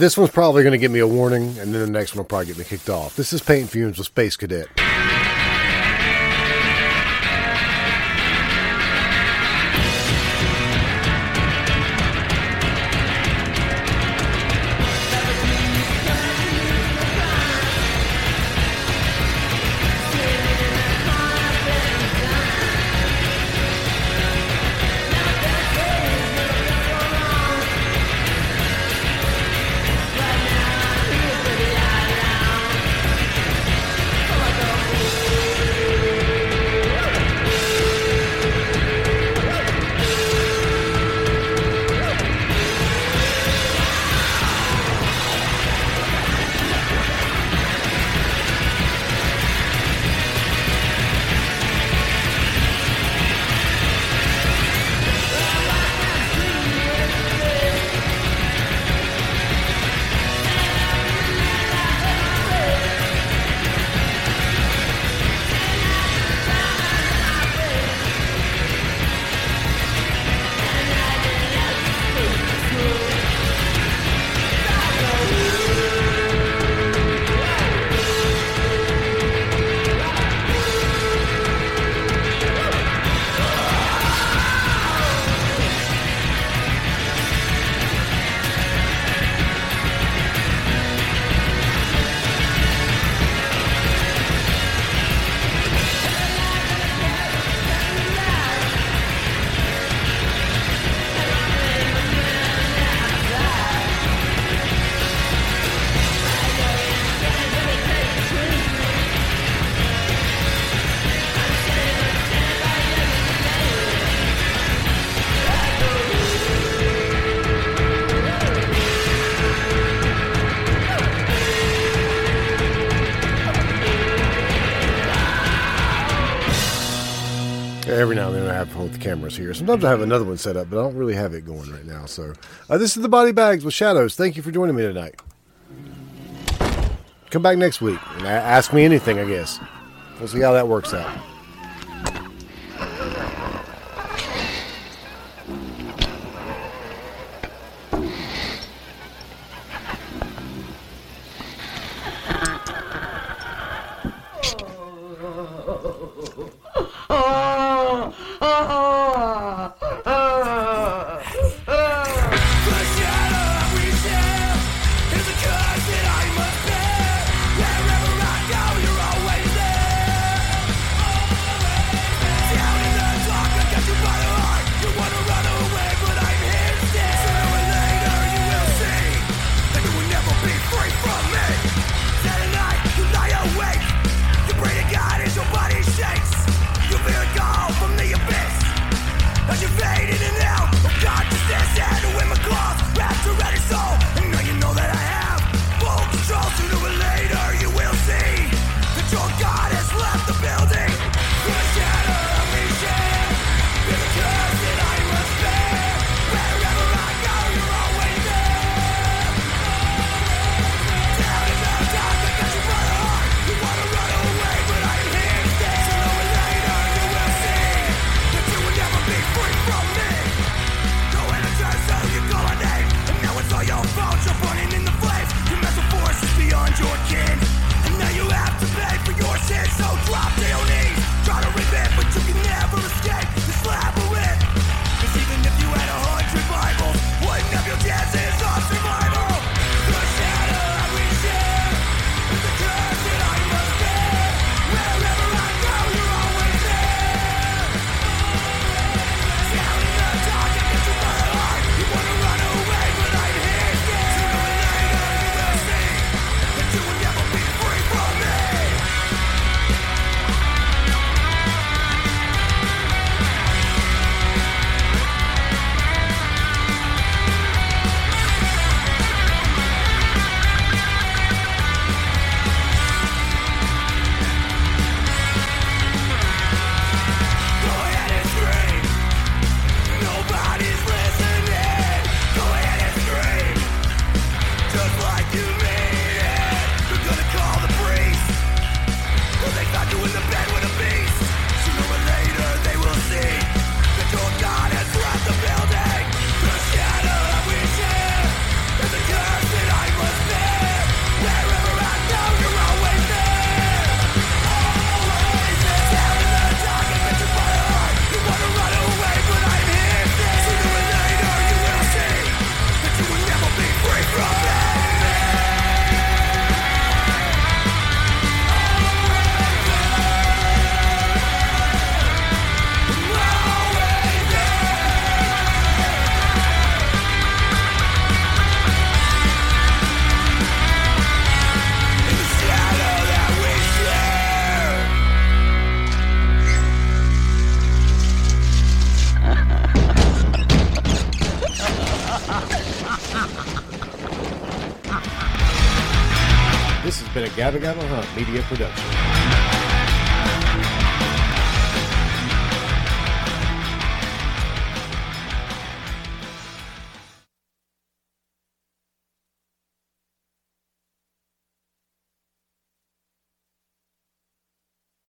Speaker 7: This
Speaker 3: one's probably going to get me a warning, and then the next one will probably get me kicked off. This is Paint Fumes with Space Cadet. cameras here. Sometimes I have another one set up, but I don't really have it going right now. So uh, this is the Body Bags with Shadows. Thank you for joining me tonight. Come back next week and ask me anything, I guess. We'll see how that works out.